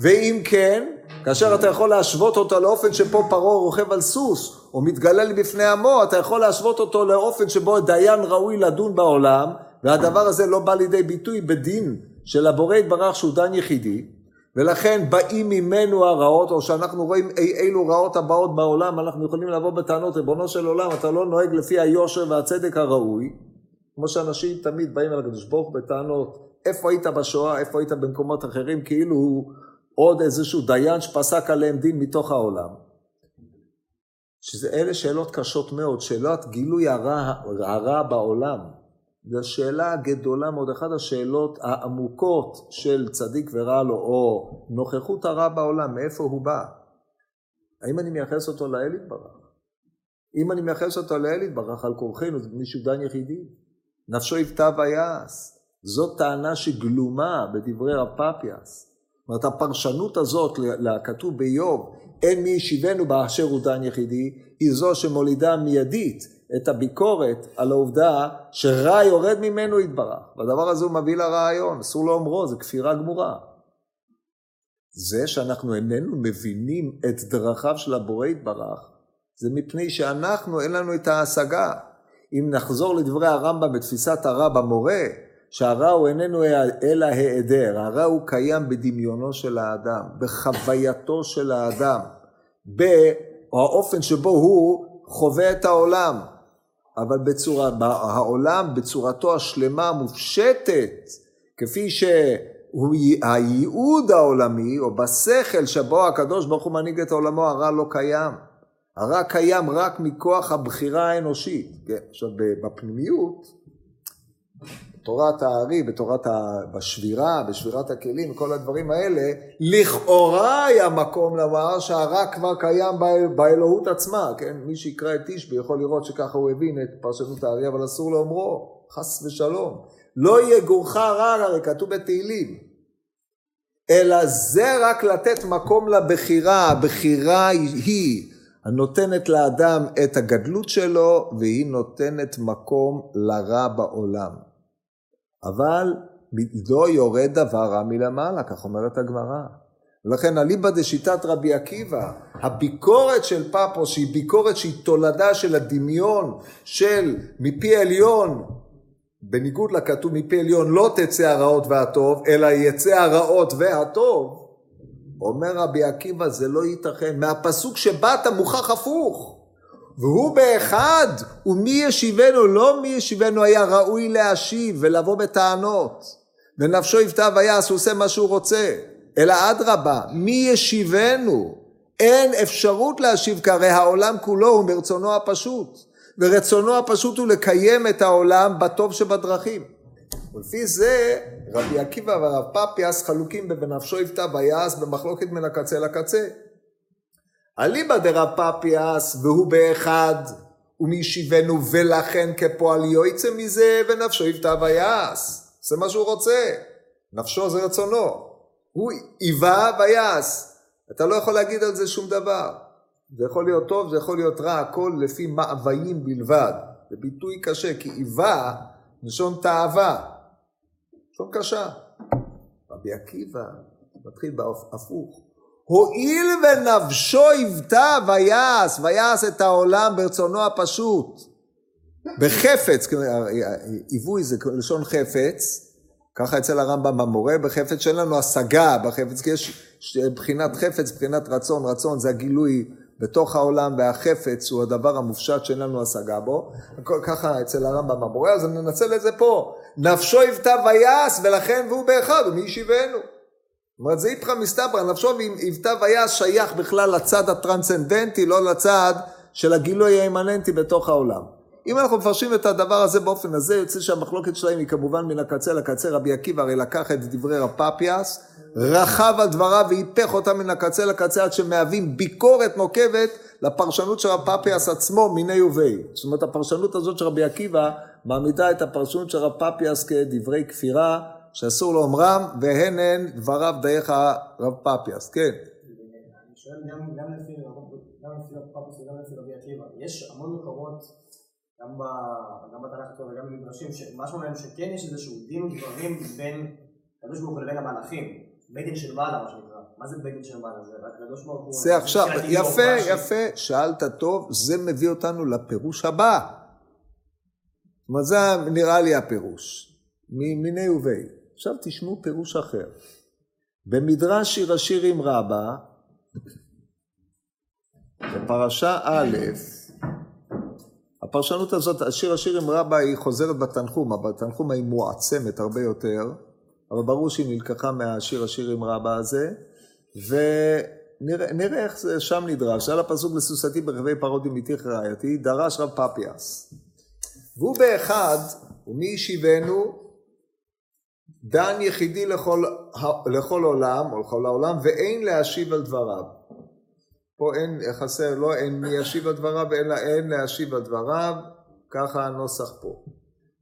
ואם כן, כאשר אתה יכול להשוות אותו לאופן שפה פרעה רוכב על סוס, או מתגלל בפני עמו, אתה יכול להשוות אותו לאופן שבו דיין ראוי לדון בעולם, והדבר הזה לא בא לידי ביטוי בדין של הבורא יתברך שהוא דן יחידי, ולכן באים ממנו הרעות, או שאנחנו רואים אי אילו רעות הבאות בעולם, אנחנו יכולים לבוא בטענות, ריבונו של עולם, אתה לא נוהג לפי היושר והצדק הראוי, כמו שאנשים תמיד באים אל הקדוש ברוך בטענות, איפה היית בשואה, איפה היית במקומות אחרים, כאילו הוא עוד איזשהו דיין שפסק עליהם דין מתוך העולם. שאלה שאלות קשות מאוד, שאלות גילוי הרע, הרע בעולם. זו שאלה גדולה מאוד, אחת השאלות העמוקות של צדיק ורע לו, או נוכחות הרע בעולם, מאיפה הוא בא? האם אני מייחס אותו לאל יתברך? אם אני מייחס אותו לאל יתברך על כורחנו, זה מישהו דן יחידי. נפשו יפתע ויעש. זאת טענה שגלומה בדברי רב פפיאס. זאת אומרת, הפרשנות הזאת לכתוב באיוב, אין מי ישיבנו באשר הוא דן יחידי, היא זו שמולידה מיידית את הביקורת על העובדה שרע יורד ממנו יתברך. והדבר הזה הוא מביא לרעיון, אסור לאומרו, זה כפירה גמורה. זה שאנחנו איננו מבינים את דרכיו של הבורא יתברך, זה מפני שאנחנו, אין לנו את ההשגה. אם נחזור לדברי הרמב"ם בתפיסת הרע במורה, שהרע הוא איננו אלא היעדר, הרע הוא קיים בדמיונו של האדם, בחווייתו של האדם, באופן שבו הוא חווה את העולם, אבל בצורה, העולם בצורתו השלמה המופשטת, כפי שהייעוד העולמי, או בשכל שבו הקדוש ברוך הוא מנהיג את עולמו, הרע לא קיים. הרע קיים רק מכוח הבחירה האנושית. כן, עכשיו, בפנימיות, בתורת הארי, בתורת ה... בשבירה, בשבירת הכלים, כל הדברים האלה, לכאורה היה מקום לומר שהרע כבר קיים באלוהות עצמה, כן? מי שיקרא את תשבי יכול לראות שככה הוא הבין את פרשנות הארי, אבל אסור לאומרו, חס ושלום. לא יהיה גורך רע, הרי כתוב בתהילים. אלא זה רק לתת מקום לבחירה, הבחירה היא הנותנת לאדם את הגדלות שלו, והיא נותנת מקום לרע בעולם. אבל לא יורד דבר רע מלמעלה, כך אומרת הגמרא. ולכן אליבא דשיטת רבי עקיבא, הביקורת של פפו, שהיא ביקורת שהיא תולדה של הדמיון של מפי עליון, בניגוד לכתוב מפי עליון לא תצא הרעות והטוב, אלא יצא הרעות והטוב, אומר רבי עקיבא זה לא ייתכן, מהפסוק שבאת מוכח הפוך. והוא באחד, ומי ישיבנו, לא מי ישיבנו היה ראוי להשיב ולבוא בטענות. ונפשו יפתע ויעש, הוא עושה מה שהוא רוצה. אלא אדרבה, מי ישיבנו? אין אפשרות להשיב, כי הרי העולם כולו הוא מרצונו הפשוט. ורצונו הפשוט הוא לקיים את העולם בטוב שבדרכים. ולפי זה רבי עקיבא ורב פפיאס חלוקים בבנפשו יפתע ויעש במחלוקת מן הקצה לקצה. אליבא דרב פפיאס והוא באחד ומשיבנו ולכן כפועל יוצא מזה ונפשו יפתע ויעש. זה מה שהוא רוצה. נפשו זה רצונו. הוא היווה ויעש. אתה לא יכול להגיד על זה שום דבר. זה יכול להיות טוב, זה יכול להיות רע, הכל לפי מאוויים בלבד. זה ביטוי קשה, כי היווה, לשון תאווה. לשון קשה. רבי עקיבא מתחיל בהפוך. הואיל ונפשו היוותה ויעש, ויעש את העולם ברצונו הפשוט. בחפץ, עיווי זה לשון חפץ, ככה אצל הרמב"ם במורה, בחפץ שאין לנו השגה בחפץ, כי יש בחינת חפץ, בחינת רצון, רצון זה הגילוי בתוך העולם, והחפץ הוא הדבר המופשט שאין לנו השגה בו, ככה אצל הרמב"ם במורה, אז ננצל את זה פה. נפשו היוותה ויעש, ולכן והוא באחד, ומי ישיבנו. זאת אומרת, זה איפכא מסתברא, נפשו היוותה ויעש שייך בכלל לצד הטרנסצנדנטי, לא לצד של הגילוי האימננטי בתוך העולם. אם אנחנו מפרשים את הדבר הזה באופן הזה, יוצא שהמחלוקת שלהם היא כמובן מן הקצה לקצה. רבי עקיבא הרי לקח את דברי רב פפיאס, רכב על דבריו והיפך אותם מן הקצה לקצה עד שמהווים ביקורת נוקבת לפרשנות של רב פפיאס עצמו מיני ובי. זאת אומרת, הפרשנות הזאת של רבי עקיבא מעמידה את הפרשנות של רב פפיאס כדברי כפירה שאסור לאומרם, והן הן דבריו דייך רב פפיאס, כן. אני שואל גם לפי רב פפיאס וגם לפי רבי עקיבא, יש המון מקומות, גם בתנ"ך וגם במדרשים, שמשהו מהם שכן יש איזשהו דין ודברים בין הקדוש ברוך הוא לבין המלאכים, בית דין של מעלה מה שנקרא. מה זה בית דין של מעלה? זה רק הקדוש ברוך הוא... זה עכשיו, יפה, יפה, שאלת טוב, זה מביא אותנו לפירוש הבא. זאת אומרת, זה נראה לי הפירוש, מיני ובי. עכשיו תשמעו פירוש אחר. במדרש שיר השירים רבה, בפרשה א', הפרשנות הזאת, השיר השירים רבה היא חוזרת בתנחום, אבל בתנחום היא מועצמת הרבה יותר, אבל ברור שהיא נלקחה מהשיר השירים רבה הזה, ונראה איך זה שם נדרש. על הפסוק לסוסתי ברכבי פרות דמיתיך רעייתי, דרש רב פפיאס. והוא באחד, ומי ישיבנו? דן יחידי לכל, לכל עולם, או לכל העולם, ואין להשיב על דבריו. פה אין, חסר, לא אין מי ישיב על דבריו, אלא אין להשיב על דבריו, ככה הנוסח פה.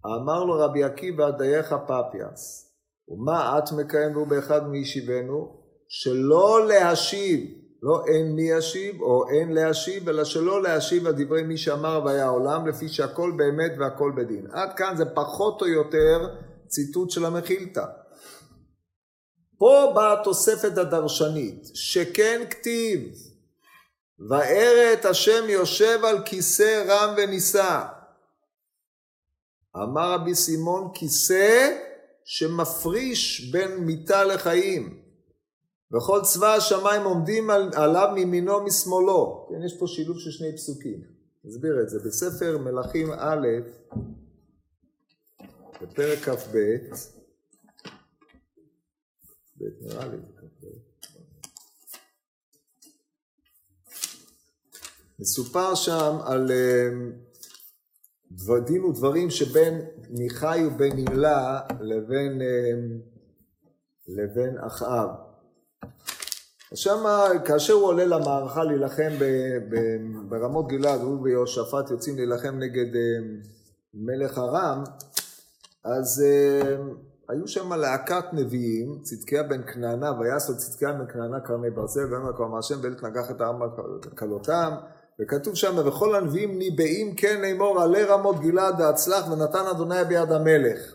אמר לו רבי עקיבא דייך פפיאס, ומה את מקיים והוא באחד מישיבנו? שלא להשיב, לא אין מי ישיב או אין להשיב, אלא שלא להשיב על דברי מי שאמר והיה עולם, לפי שהכל באמת והכל בדין. עד כאן זה פחות או יותר ציטוט של המחילתא. פה באה התוספת הדרשנית, שכן כתיב, וארא השם יושב על כיסא רם ונישא. אמר רבי סימון, כיסא שמפריש בין מיתה לחיים. וכל צבא השמיים עומדים על, עליו מימינו משמאלו. כן, יש פה שילוב של שני פסוקים. נסביר את זה. בספר מלכים א', בפרק כ"ב, נראה לי, מסופר שם על אה, דין ודברים שבין מיכאי ובן נמלה לבין, אה, לבין אחאב. אז שם כאשר הוא עולה למערכה להילחם ברמות גלעד, הוא ויהושפט יוצאים להילחם נגד אה, מלך ארם, אז היו שם להקת נביאים, צדקיה בן כנענה, ויעשו צדקיה בן כנענה קרני ברזל, ואומר כה אמר השם ואלת נגח את העם כלותם, וכתוב שם, וכל הנביאים ניבאים כן לאמור עלי רמות גלעד והצלח ונתן אדוני ביד המלך.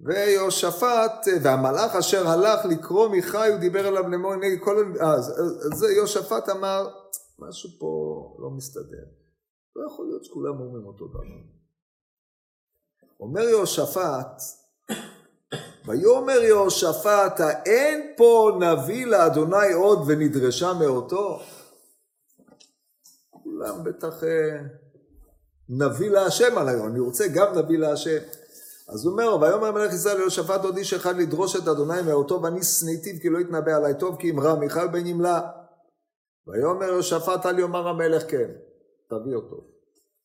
ויהושפט, והמלאך אשר הלך לקרוא מחי, הוא דיבר אליו לאמור נגד כל... אז, זה יהושפט אמר, משהו פה לא מסתדר. לא יכול להיות שכולם אומרים אותו דבר. אומר יהושפט, ויאמר יהושפט, האין פה נביא לאדוני עוד ונדרשה מאותו? כולם בטח אה, נביא להשם על היום, אני רוצה גם נביא להשם. אז הוא אומר, ויאמר מלך ישראל ליהושפט עוד איש אחד לדרוש את אדוני מאותו ואני שנאתיו כי לא יתנבא עלי טוב כי אמרה מיכל בן ימלה. ויאמר יהושפט אל יאמר המלך כן, תביא אותו.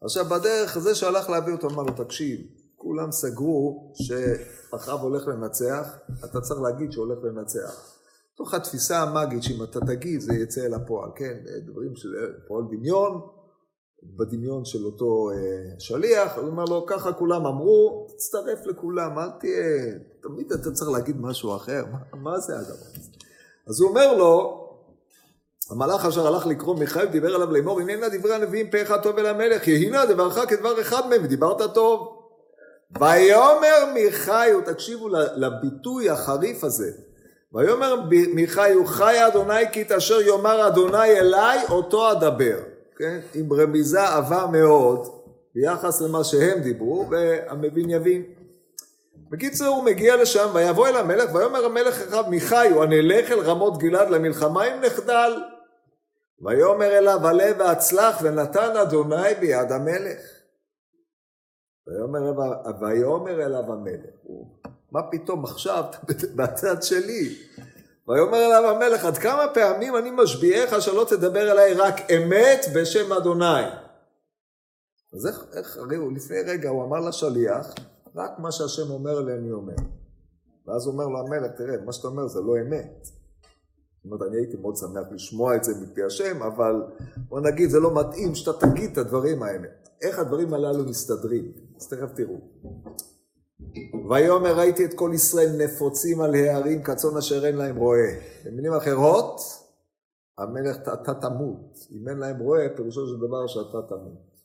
עכשיו בדרך זה שהלך להביא אותו אמר לו תקשיב כולם סגרו שאחאב הולך לנצח, אתה צריך להגיד שהוא הולך לנצח. תוך התפיסה המאגית שאם אתה תגיד זה יצא אל הפועל, כן, דברים של פועל דמיון, בדמיון של אותו אה, שליח, הוא אומר לו ככה כולם אמרו, תצטרף לכולם, אל תהיה, תמיד אתה צריך להגיד משהו אחר, מה, מה זה הדבר הזה? אז הוא אומר לו, המלאך אשר הלך לקרוא מיכאל דיבר עליו לאמור, הננה דברי הנביאים פה אחד טוב אל המלך, יהינה דברך כדבר אחד מהם ודיברת טוב. ויאמר מיכאיו, תקשיבו לביטוי החריף הזה, ויאמר מיכאיו, חי אדוני כי את אשר יאמר אדוני אליי, אותו אדבר, כן? עם רמיזה עבה מאוד ביחס למה שהם דיברו, והמבין יבין. בקיצור הוא מגיע לשם ויבוא אל המלך ויאמר המלך אחד מיכאיו הנלך אל רמות גלעד למלחמה אם נחדל ויאמר אליו עלה והצלח ונתן אדוני ביד המלך ויאמר אליו המלך, מה פתאום עכשיו בצד שלי? ויאמר אליו המלך, עד כמה פעמים אני משביעך שלא תדבר אליי רק אמת בשם אדוני. אז איך, איך, הרי הוא לפני רגע הוא אמר לשליח, רק מה שהשם אומר לי אני אומר. ואז אומר לו המלך, תראה, מה שאתה אומר זה לא אמת. זאת אומרת, אני הייתי מאוד שמח לשמוע את זה מפי השם, אבל בוא נגיד, זה לא מתאים שאתה תגיד את הדברים האלה. איך הדברים הללו מסתדרים? אז תכף תראו. ויאמר ראיתי את כל ישראל נפוצים על הערים כצאן אשר אין להם רועה. במילים אחרות, המלך אתה תמות. אם אין להם רועה, פירושו של דבר שאתה תמות.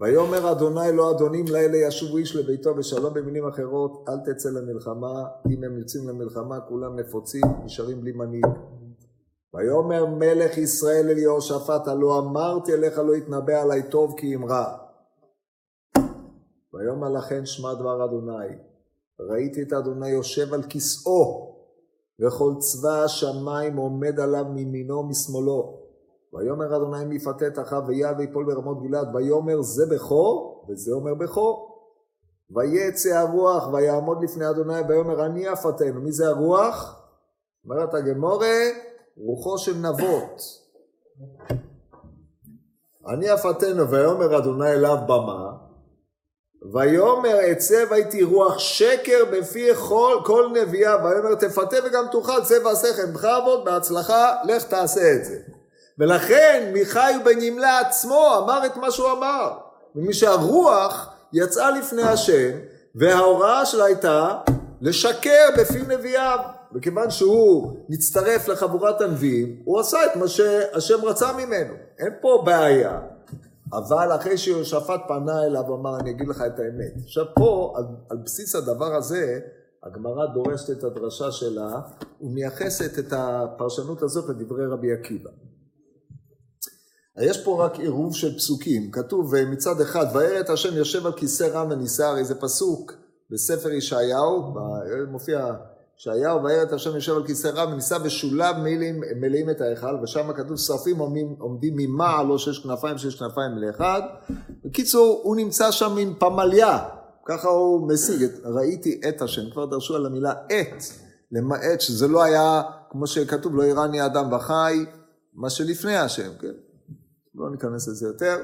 ויאמר אדוני לא אדונים לאלה ישובו איש לביתו בשלום במילים אחרות אל תצא למלחמה אם הם יוצאים למלחמה כולם נפוצים נשארים בלי מנהיג ויאמר מלך ישראל אל יהושפט הלא אמרתי אליך לא יתנבא עלי טוב כי אם רע. ויאמר לכן שמע דבר אדוני ראיתי את אדוני יושב על כסאו וכל צבא השמיים עומד עליו מימינו ומשמאלו ויאמר אדוני מי יפתה אחאב ויעד ויפול ברמות גלעד. ויאמר זה בכור וזה אומר בכור. ויצא הרוח ויעמוד לפני אדוני. ויאמר אני אפתנו. מי זה הרוח? אומרת הגמורה רוחו של נבות. אני אפתנו ויאמר אדוני אליו במה ויאמר אצא והייתי רוח שקר בפי כל, כל נביאה ויאמר תפתה וגם תאכל צא ועשה בך עבוד בהצלחה לך תעשה את זה. ולכן מיכאי בן ימלה עצמו אמר את מה שהוא אמר. ומי שהרוח יצאה לפני השם, וההוראה שלה הייתה לשקר בפי נביאיו. וכיוון שהוא מצטרף לחבורת הנביאים, הוא עשה את מה שהשם רצה ממנו. אין פה בעיה. אבל אחרי שיהושפט פנה אליו, אמר, אני אגיד לך את האמת. עכשיו פה, על, על בסיס הדבר הזה, הגמרא דורשת את הדרשה שלה ומייחסת את הפרשנות הזאת לדברי רבי עקיבא. יש פה רק עירוב של פסוקים, כתוב מצד אחד, וירא את השם יושב על כיסא רם ונישא, הרי זה פסוק בספר ישעיהו, מופיע וירא את השם יושב על כיסא רם ונישא ושולב מלאים, מלאים את ההיכל, ושם כתוב שרפים עומדים, עומדים ממעל, לא שש כנפיים, שש כנפיים לאחד. בקיצור, הוא נמצא שם עם פמליה, ככה הוא משיג, את, ראיתי את השם, כבר דרשו על המילה את, למעט שזה לא היה, כמו שכתוב, לא איראני אדם וחי, מה שלפני השם, כן? לא ניכנס לזה יותר.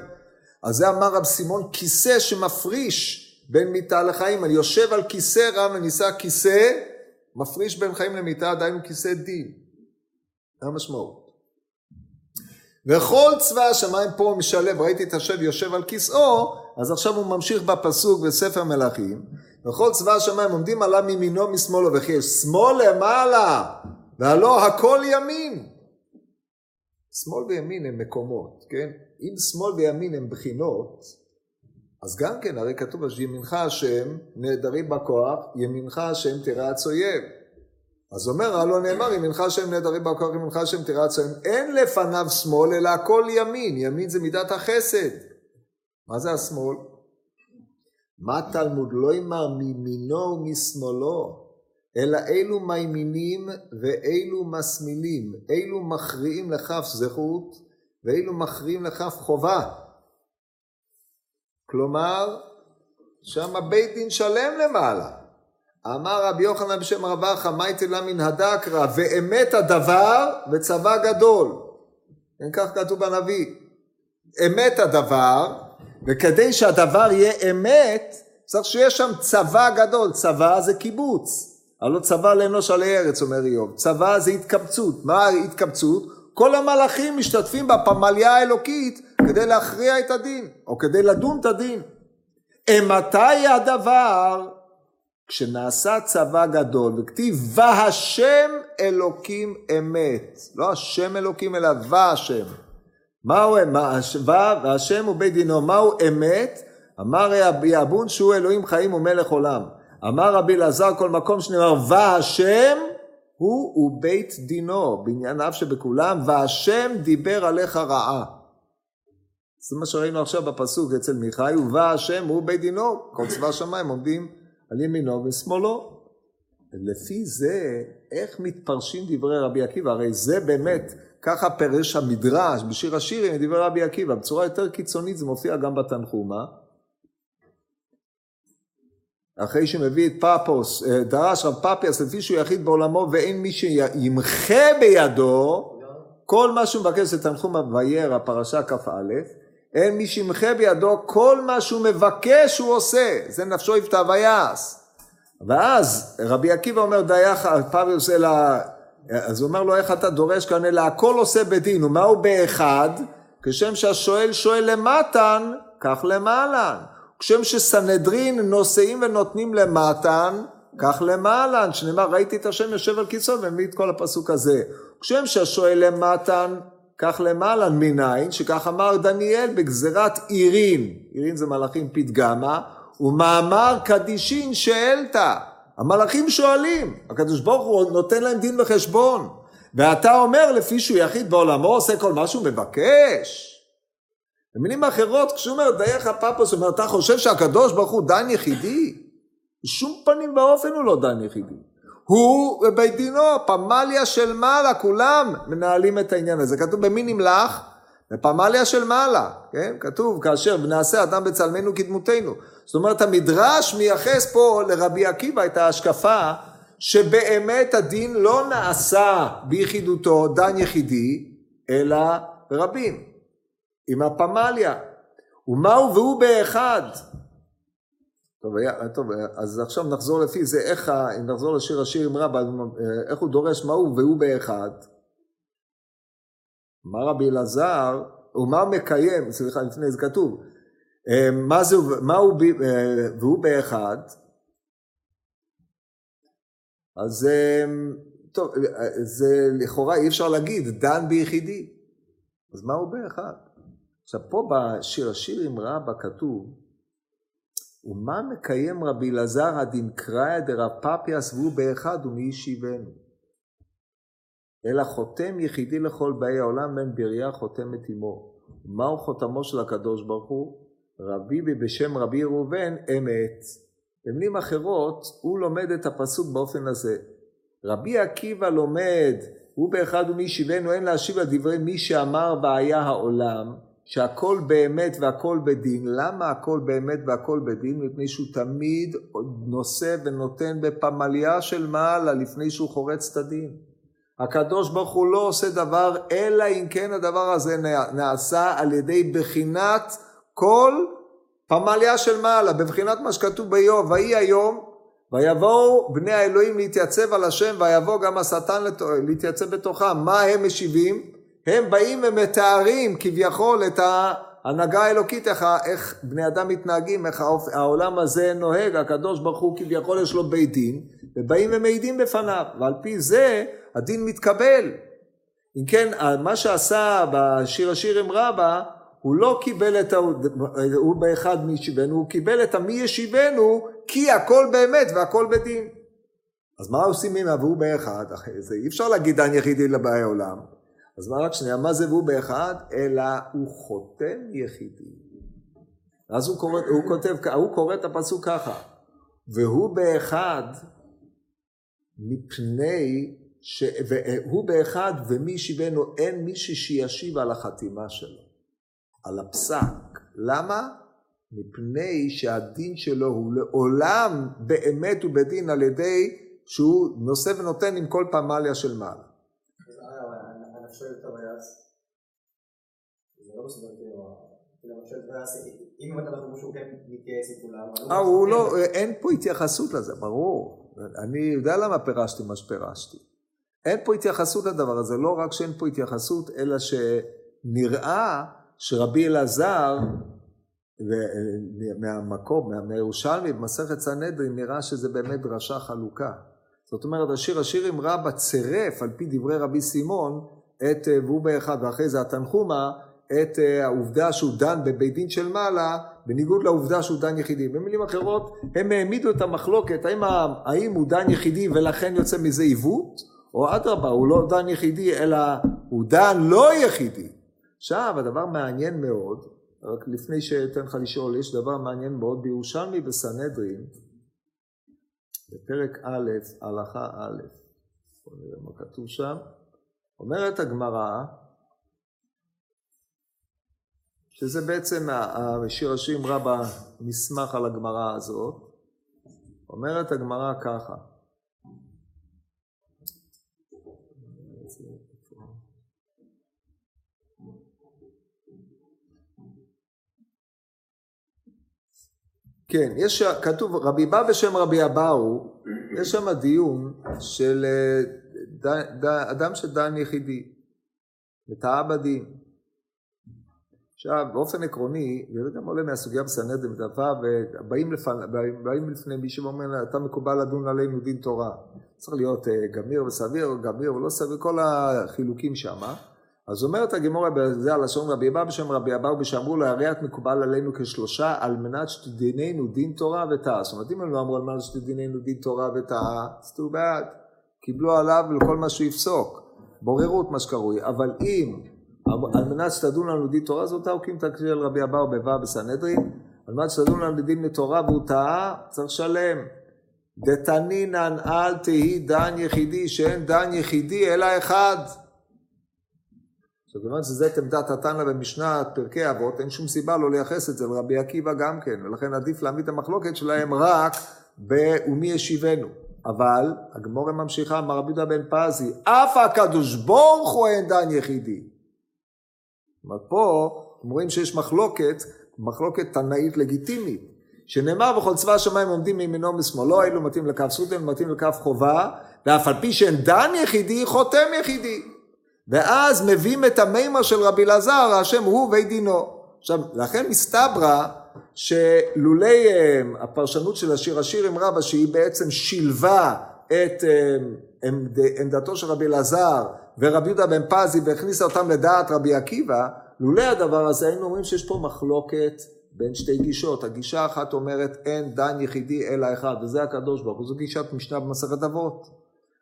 אז זה אמר רב סימון, כיסא שמפריש בין מיתה לחיים. אני יושב על כיסא רם ונישא כיסא, מפריש בין חיים למיתה, דהיינו כיסא דין. זה המשמעות. וכל צבא השמיים פה משלב, ראיתי את השב יושב על כיסאו, אז עכשיו הוא ממשיך בפסוק בספר מלכים, וכל צבא השמיים עומדים עליו מימינו משמאלו וכי יש שמאל למעלה, והלא הכל ימין. שמאל וימין הם מקומות, כן? אם שמאל וימין הם בחינות, אז גם כן, הרי כתוב, ימינך השם נעדרים בכוח, ימינך השם תירץ אויב. אז אומר, הלא נאמר, ימינך השם נעדרים בכוח, ימינך השם תירץ אויב. אין לפניו שמאל, אלא הכל ימין. ימין זה מידת החסד. מה זה השמאל? מה תלמוד לא יאמר מימינו ומשמאלו, אלא אילו מימינים ואילו מסמילים, אילו מכריעים לכף זכות ואילו מכריעים לכף חובה. כלומר, שם בית דין שלם למעלה. אמר רבי יוחנן בשם רב אחא, מאי תלה מן הדקרא, ואמת הדבר וצבא גדול. כן, כך כתוב בנביא. אמת הדבר, וכדי שהדבר יהיה אמת, צריך שיהיה שם צבא גדול. צבא זה קיבוץ. הלא צבא לאנוש עלי ארץ, אומר איוב. צבא זה התקבצות. מה התקבצות? כל המלאכים משתתפים בפמליה האלוקית כדי להכריע את הדין, או כדי לדון את הדין. מתי הדבר? כשנעשה צבא גדול, וכתיב והשם אלוקים אמת. לא השם אלוקים אלא והשם. מהו והשם הוא בית דינו, מהו אמת? אמר רבי אבון שהוא אלוהים חיים ומלך עולם. אמר רבי אלעזר כל מקום שנאמר והשם הוא ובית דינו בענייניו שבכולם והשם דיבר עליך רעה. זה מה שראינו עכשיו בפסוק אצל מיכאי ובא השם הוא בית דינו כל צבא השמיים עומדים על ימינו ושמאלו. לפי זה איך מתפרשים דברי רבי עקיבא הרי זה באמת ככה פרש המדרש בשיר השירים דברי רבי עקיבא בצורה יותר קיצונית זה מופיע גם בתנחומה אחרי שמביא את פפוס, אה, דרש רב פפיאס לפי שהוא יחיד בעולמו ואין מי שימחה בידו, כל מה שהוא מבקש זה תנחום וירא, פרשה כ"א, אין מי שימחה בידו, כל מה שהוא מבקש הוא עושה, זה נפשו יפתע ויעש. ואז רבי עקיבא אומר דייך, פפיוס אלא, אז הוא אומר לו איך אתה דורש כאן, אלא הכל עושה בדין, ומהו באחד? כשם שהשואל שואל למתן, כך למעלן. כשם שסנהדרין נושאים ונותנים למתן, כך למעלן, שנאמר ראיתי את השם יושב על כיסאו ומביא את כל הפסוק הזה. כשם שהשואל למתן, כך למעלן מניין, שכך אמר דניאל בגזירת עירין, עירין זה מלאכים פתגמה, ומאמר קדישין שאלתא. המלאכים שואלים, הקדוש ברוך הוא נותן להם דין וחשבון. ואתה אומר לפי שהוא יחיד בעולמו עושה כל מה שהוא מבקש. במילים אחרות, כשהוא אומר דייך פפוס, הוא אומר, אתה חושב שהקדוש ברוך הוא דן יחידי? בשום פנים ואופן הוא לא דן יחידי. הוא ובית דינו, פמליה של מעלה, כולם מנהלים את העניין הזה. כתוב במי נמלך? בפמליה של מעלה, כן? כתוב, כאשר ונעשה אדם בצלמנו כדמותנו. זאת אומרת, המדרש מייחס פה לרבי עקיבא את ההשקפה שבאמת הדין לא נעשה ביחידותו, דן יחידי, אלא רבים. עם הפמליה. ומהו והוא באחד. טוב, היה, טוב, אז עכשיו נחזור לפי זה, איך, אם נחזור לשיר השיר עם רבא, איך הוא דורש מהו והוא באחד. מה רבי אלעזר, ומה מקיים, סליחה, לפני זה כתוב, אה, מה זה, מה הוא, אה, והוא באחד, אז טוב, זה לכאורה אי אפשר להגיד דן ביחידי, אז מה הוא באחד? עכשיו פה בשיר השירים רבה כתוב ומה מקיים רבי אלעזר הדנקראיה דרב פפיאס והוא באחד ומי ישיבנו. אלא חותם יחידי לכל באי העולם בן בריה חותמת עמו. מהו חותמו של הקדוש ברוך הוא? רבי בשם רבי ראובן אמת. במילים אחרות, הוא לומד את הפסוק באופן הזה. רבי עקיבא לומד, הוא באחד ומי ישיבנו, אין להשיב על דברי מי שאמר והיה העולם. שהכל באמת והכל בדין. למה הכל באמת והכל בדין? מפני שהוא תמיד נושא ונותן בפמליה של מעלה לפני שהוא חורץ את הדין. הקדוש ברוך הוא לא עושה דבר אלא אם כן הדבר הזה נעשה על ידי בחינת כל פמליה של מעלה, בבחינת מה שכתוב באיוב, ויהי היום ויבואו בני האלוהים להתייצב על השם ויבוא גם השטן להתייצב בתוכם. מה הם משיבים? הם באים ומתארים כביכול את ההנהגה האלוקית, איך, איך בני אדם מתנהגים, איך העולם הזה נוהג, הקדוש ברוך הוא כביכול יש לו בית דין, ובאים ומעידים בפניו, ועל פי זה הדין מתקבל. אם כן, מה שעשה בשיר השירים רבה, הוא לא קיבל את ה... הוא באחד מי ישיבנו, הוא קיבל את המי ישיבנו, כי הכל באמת והכל בדין. אז מה עושים עם והוא באחד? זה אי אפשר להגיד דן יחידי לבאי עולם. אז מה רק שנייה, מה זה והוא באחד? אלא הוא חותם יחידי. אז הוא, קורא, הוא כותב, הוא קורא את הפסוק ככה, והוא באחד מפני, ש... והוא באחד ומי ישיבנו, אין מישהו שישיב על החתימה שלו, על הפסק. למה? מפני שהדין שלו הוא לעולם באמת ובדין על ידי שהוא נושא ונותן עם כל פמליה של מעלה. שואל את הטייס, זה לא בסדר, כאילו, אם אתה חושב שהוא כן מתייעץ עם כולם, אה, הוא לא, אין פה התייחסות לזה, ברור. אני יודע למה פירשתי מה שפירשתי. אין פה התייחסות לדבר הזה, לא רק שאין פה התייחסות, אלא שנראה שרבי אלעזר, מהמקום, מהירושלמי, במסכת סנהדרין, נראה שזה באמת דרשה חלוקה. זאת אומרת, השיר השירים רבה צירף, על פי דברי רבי סימון, את, אה, והוא באחד, ואחרי זה התנחומה, את אה, העובדה שהוא דן בבית דין של מעלה, בניגוד לעובדה שהוא דן יחידי. במילים אחרות, הם העמידו את המחלוקת, האם, האם הוא דן יחידי ולכן יוצא מזה עיוות, או אדרבה, הוא לא דן יחידי, אלא הוא דן לא יחידי. עכשיו, הדבר מעניין מאוד, רק לפני שאתן לך לשאול, יש דבר מעניין מאוד בירושלמי בסנהדרין, בפרק א', הלכה א', בואו נראה מה כתוב שם. אומרת הגמרא, שזה בעצם השיר השירים רבה נסמך על הגמרא הזאת, אומרת הגמרא ככה, כן, יש, כתוב, רבי בא בשם רבי אבאו, יש שם דיון של אה, אדם שדן יחידי, וטעה בדין. עכשיו, באופן עקרוני, וזה גם עולה מהסוגיה בסנהדרין, ובאים לפני, באים לפני מישהו ואומר, אתה מקובל לדון עלינו דין תורה. צריך להיות אה, גמיר וסביר, גמיר ולא סביר, כל החילוקים שם. אז אומרת הגמורה בזה הלשון רבי אבא בשם רבי אבאו ושאמרו לו, הרי את מקובל עלינו כשלושה על מנת שתדיננו דין תורה וטעה. זאת אומרת, אם הם לא אמרו על מנת שתדיננו דין תורה וטעה, אז תהיו בעד. קיבלו עליו לכל מה שהוא יפסוק, בוררות מה שקרוי, אבל אם על מנת שתדון לנו דין תורה זאת תאוקים תקריא על רבי אבאו בו' בסנהדרין, על מנת שתדון לנו דין לתורה והוא טעה, צריך לשלם. דתנינן אל תהי דן יחידי, שאין דן יחידי אלא אחד. זאת אומרת שזה את עמדת התנא במשנה פרקי אבות, אין שום סיבה לא לייחס את זה לרבי עקיבא גם כן, ולכן עדיף להעמיד את המחלוקת שלהם רק ב"ומי ישיבנו". אבל הגמורה ממשיכה, אמר רבי יהודה בן פזי, אף הקדוש ברוך הוא אין דן יחידי. אומרת, פה אתם רואים שיש מחלוקת, מחלוקת תנאית לגיטימית, שנאמר בכל צבא השמיים עומדים מימינו ומשמאלו, אלו מתאים לכף סוטן, מתאים לכף חובה, ואף על פי שאין דן יחידי, חותם יחידי. ואז מביאים את המימר של רבי אלעזר, השם הוא בית דינו. עכשיו, לכן מסתברא שלולי אה, הפרשנות של השיר, השיר עם רבא, שהיא בעצם שילבה את אה, עמד, עמדתו של רבי אלעזר ורבי יהודה בן פזי והכניסה אותם לדעת רבי עקיבא, לולא הדבר הזה היינו אומרים שיש פה מחלוקת בין שתי גישות. הגישה האחת אומרת אין דן יחידי אלא אחד, וזה הקדוש ברוך הוא, זו גישת משנה במסכת אבות.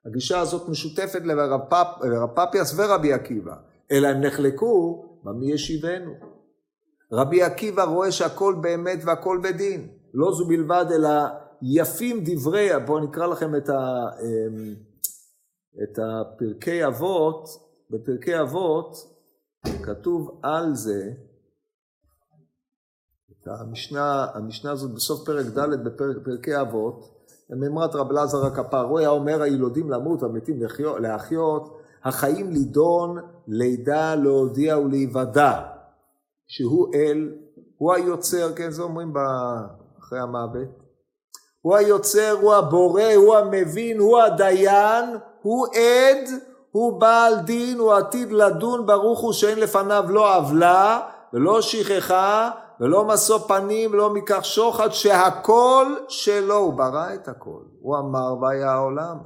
הגישה הזאת משותפת לרב פפיאס ורבי עקיבא, אלא הם נחלקו במי ישיבנו. רבי עקיבא רואה שהכל באמת והכל בדין. לא זו בלבד, אלא יפים דברי, בואו נקרא לכם את, ה, אמ, את הפרקי אבות, בפרקי אבות כתוב על זה, את המשנה, המשנה הזאת בסוף פרק ד' בפרקי אבות, מימרת רב אלעזר הכפר, הוא היה אומר הילודים למות והמתים להחיות, החיים לידון, לידה, להודיע ולהיוודע. שהוא אל, הוא היוצר, כן, זה אומרים אחרי המוות. הוא היוצר, הוא הבורא, הוא המבין, הוא הדיין, הוא עד, הוא בעל דין, הוא עתיד לדון, ברוך הוא שאין לפניו לא עוולה ולא שכחה ולא משוא פנים ולא מכך שוחד, שהכל שלו, הוא ברא את הכל. הוא אמר והיה העולם.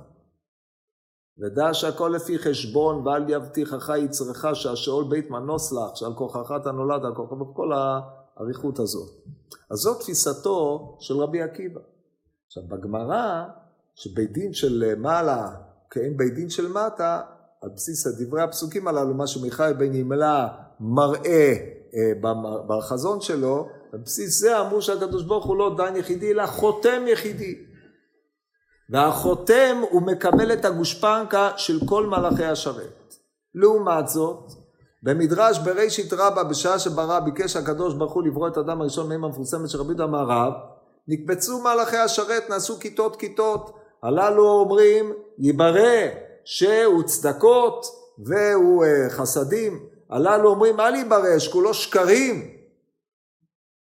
ודע שהכל לפי חשבון ואל יבטיחך יצרך שהשאול בית מנוס לך שעל כוחך אתה נולד על כוחך וכל האריכות הזאת. אז זאת תפיסתו של רבי עקיבא. עכשיו בגמרא שבית דין של מעלה כאין בית דין של מטה על בסיס דברי הפסוקים הללו מה שמיכאל בן ימלה מראה אה, בחזון שלו על בסיס זה אמרו שהקדוש ברוך הוא לא דן יחידי אלא חותם יחידי והחותם הוא מקבל את הגושפנקה של כל מלאכי השרת. לעומת זאת, במדרש בראשית רבה בשעה שברא ביקש הקדוש ברוך הוא לברוא את האדם הראשון מהם המפורסמת של רבי יהודה מערב, נקבצו מלאכי השרת, נעשו כיתות כיתות, הללו אומרים ייברא שהוא צדקות והוא אה, חסדים, הללו אומרים אל ייברא שכולו שקרים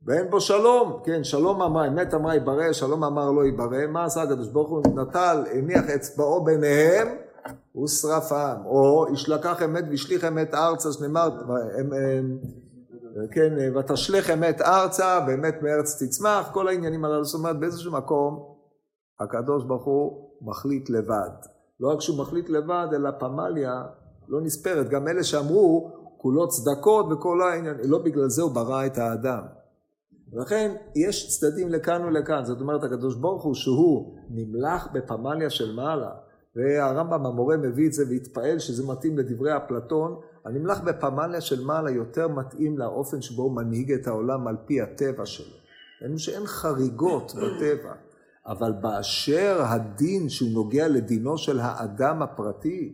ואין בו שלום, כן, שלום אמר, אמת אמרה יברא, שלום אמר לא יברא, מה עשה הקדוש ברוך הוא? נטל, הניח אצבעו ביניהם ושרפם, או ישלקח אמת וישליך אמת ארצה, שנאמר, כן, ותשלך אמת ארצה, ואמת מארץ תצמח, כל העניינים הללו, זאת אומרת באיזשהו מקום הקדוש ברוך הוא מחליט לבד. לא רק שהוא מחליט לבד, אלא פמליה לא נספרת. גם אלה שאמרו, כולו צדקות וכל העניין, לא בגלל זה הוא ברא את האדם. ולכן יש צדדים לכאן ולכאן, זאת אומרת הקדוש ברוך הוא שהוא נמלח בפמליה של מעלה, והרמב"ם המורה מביא את זה והתפעל שזה מתאים לדברי אפלטון, הנמלח בפמליה של מעלה יותר מתאים לאופן שבו הוא מנהיג את העולם על פי הטבע שלו. ראינו שאין חריגות בטבע, אבל באשר הדין שהוא נוגע לדינו של האדם הפרטי,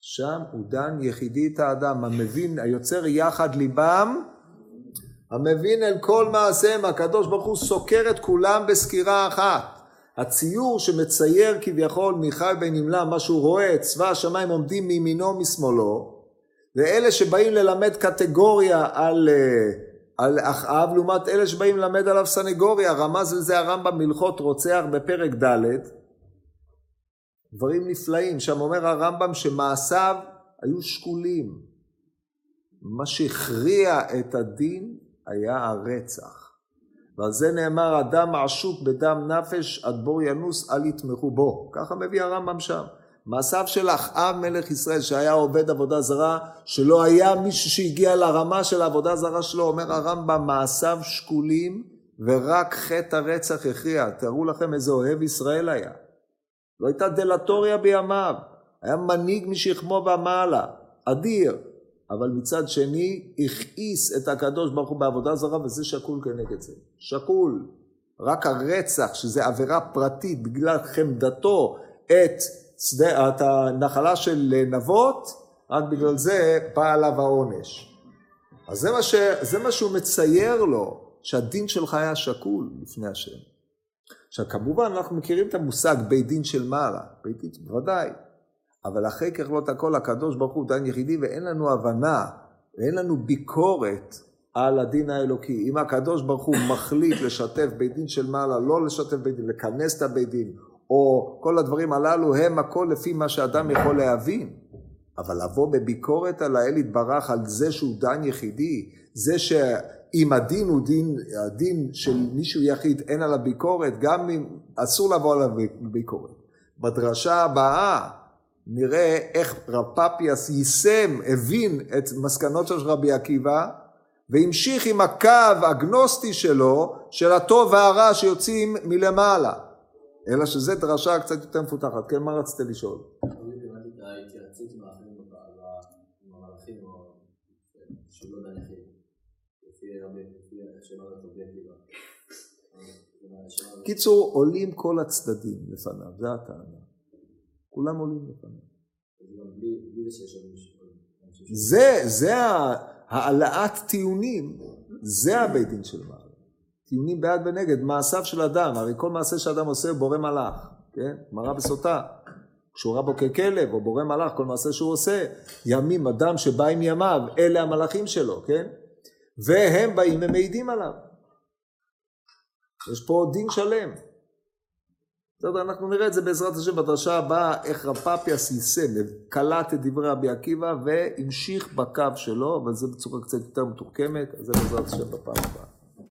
שם הוא דן יחידי את האדם, המבין, היוצר יחד ליבם המבין אל כל מעשיהם, הקדוש ברוך הוא סוקר את כולם בסקירה אחת. הציור שמצייר כביכול מיכאל בן נמלה, מה שהוא רואה, צבא השמיים עומדים מימינו ומשמאלו, ואלה שבאים ללמד קטגוריה על, אה, על אחאב, לעומת אלה שבאים ללמד עליו סנגוריה, רמז לזה הרמב"ם מלכות רוצח בפרק ד', דברים נפלאים, שם אומר הרמב"ם שמעשיו היו שקולים. מה שהכריע את הדין היה הרצח. ועל זה נאמר אדם עשוק בדם נפש עד בור ינוס אל יתמכו בו. ככה מביא הרמב"ם שם. מעשיו של אחאב מלך ישראל שהיה עובד עבודה זרה, שלא היה מישהו שהגיע לרמה של העבודה זרה שלו, אומר הרמב"ם מעשיו שקולים ורק חטא הרצח הכריע. תארו לכם איזה אוהב ישראל היה. לא הייתה דלטוריה בימיו, היה מנהיג משכמו ומעלה, אדיר. אבל מצד שני הכעיס את הקדוש ברוך הוא בעבודה זרה וזה שקול כנגד זה. שקול. רק הרצח, שזה עבירה פרטית בגלל חמדתו את, שדה, את הנחלה של נבות, רק בגלל זה בא עליו העונש. אז זה מה, ש, זה מה שהוא מצייר לו, שהדין שלך היה שקול לפני השם. עכשיו כמובן אנחנו מכירים את המושג בית דין של מעלה, בית דין, בוודאי. אבל אחרי ככלות הכל הקדוש ברוך הוא דן יחידי ואין לנו הבנה ואין לנו ביקורת על הדין האלוקי. אם הקדוש ברוך הוא מחליט לשתף בית דין של מעלה, לא לשתף בית דין, לכנס את הבית דין, או כל הדברים הללו הם הכל לפי מה שאדם יכול להבין. אבל לבוא בביקורת על האל יתברך על זה שהוא דן יחידי, זה שאם הדין הוא דין, הדין של מישהו יחיד אין עליו ביקורת, גם אם אסור לבוא עליו ביקורת. בדרשה הבאה נראה איך רב פפיאס יישם, הבין את מסקנות של רבי עקיבא, והמשיך עם הקו הגנוסטי שלו, של הטוב והרע שיוצאים מלמעלה. אלא שזו דרשה קצת יותר מפותחת. כן, מה רצית לשאול? קיצור, עולים כל הצדדים לפניו, זה הטענה. כולם עולים לפניו. זה, זה העלאת טיעונים, זה הבית דין של מעלה. טיעונים בעד ונגד, מעשיו של אדם, הרי כל מעשה שאדם עושה הוא בורא מלאך, כן? מראה בסוטה. כשהוא ראה בו ככלב או בורא מלאך, כל מעשה שהוא עושה, ימים אדם שבא עם ימיו, אלה המלאכים שלו, כן? והם באים ומעידים עליו. יש פה דין שלם. בסדר, אנחנו נראה את זה בעזרת השם בדרשה הבאה, איך רב פפיאס יישם, קלט את דברי רבי עקיבא והמשיך בקו שלו, אבל זה בצורה קצת יותר מתוחכמת, אז זה בעזרת השם בפעם הבאה.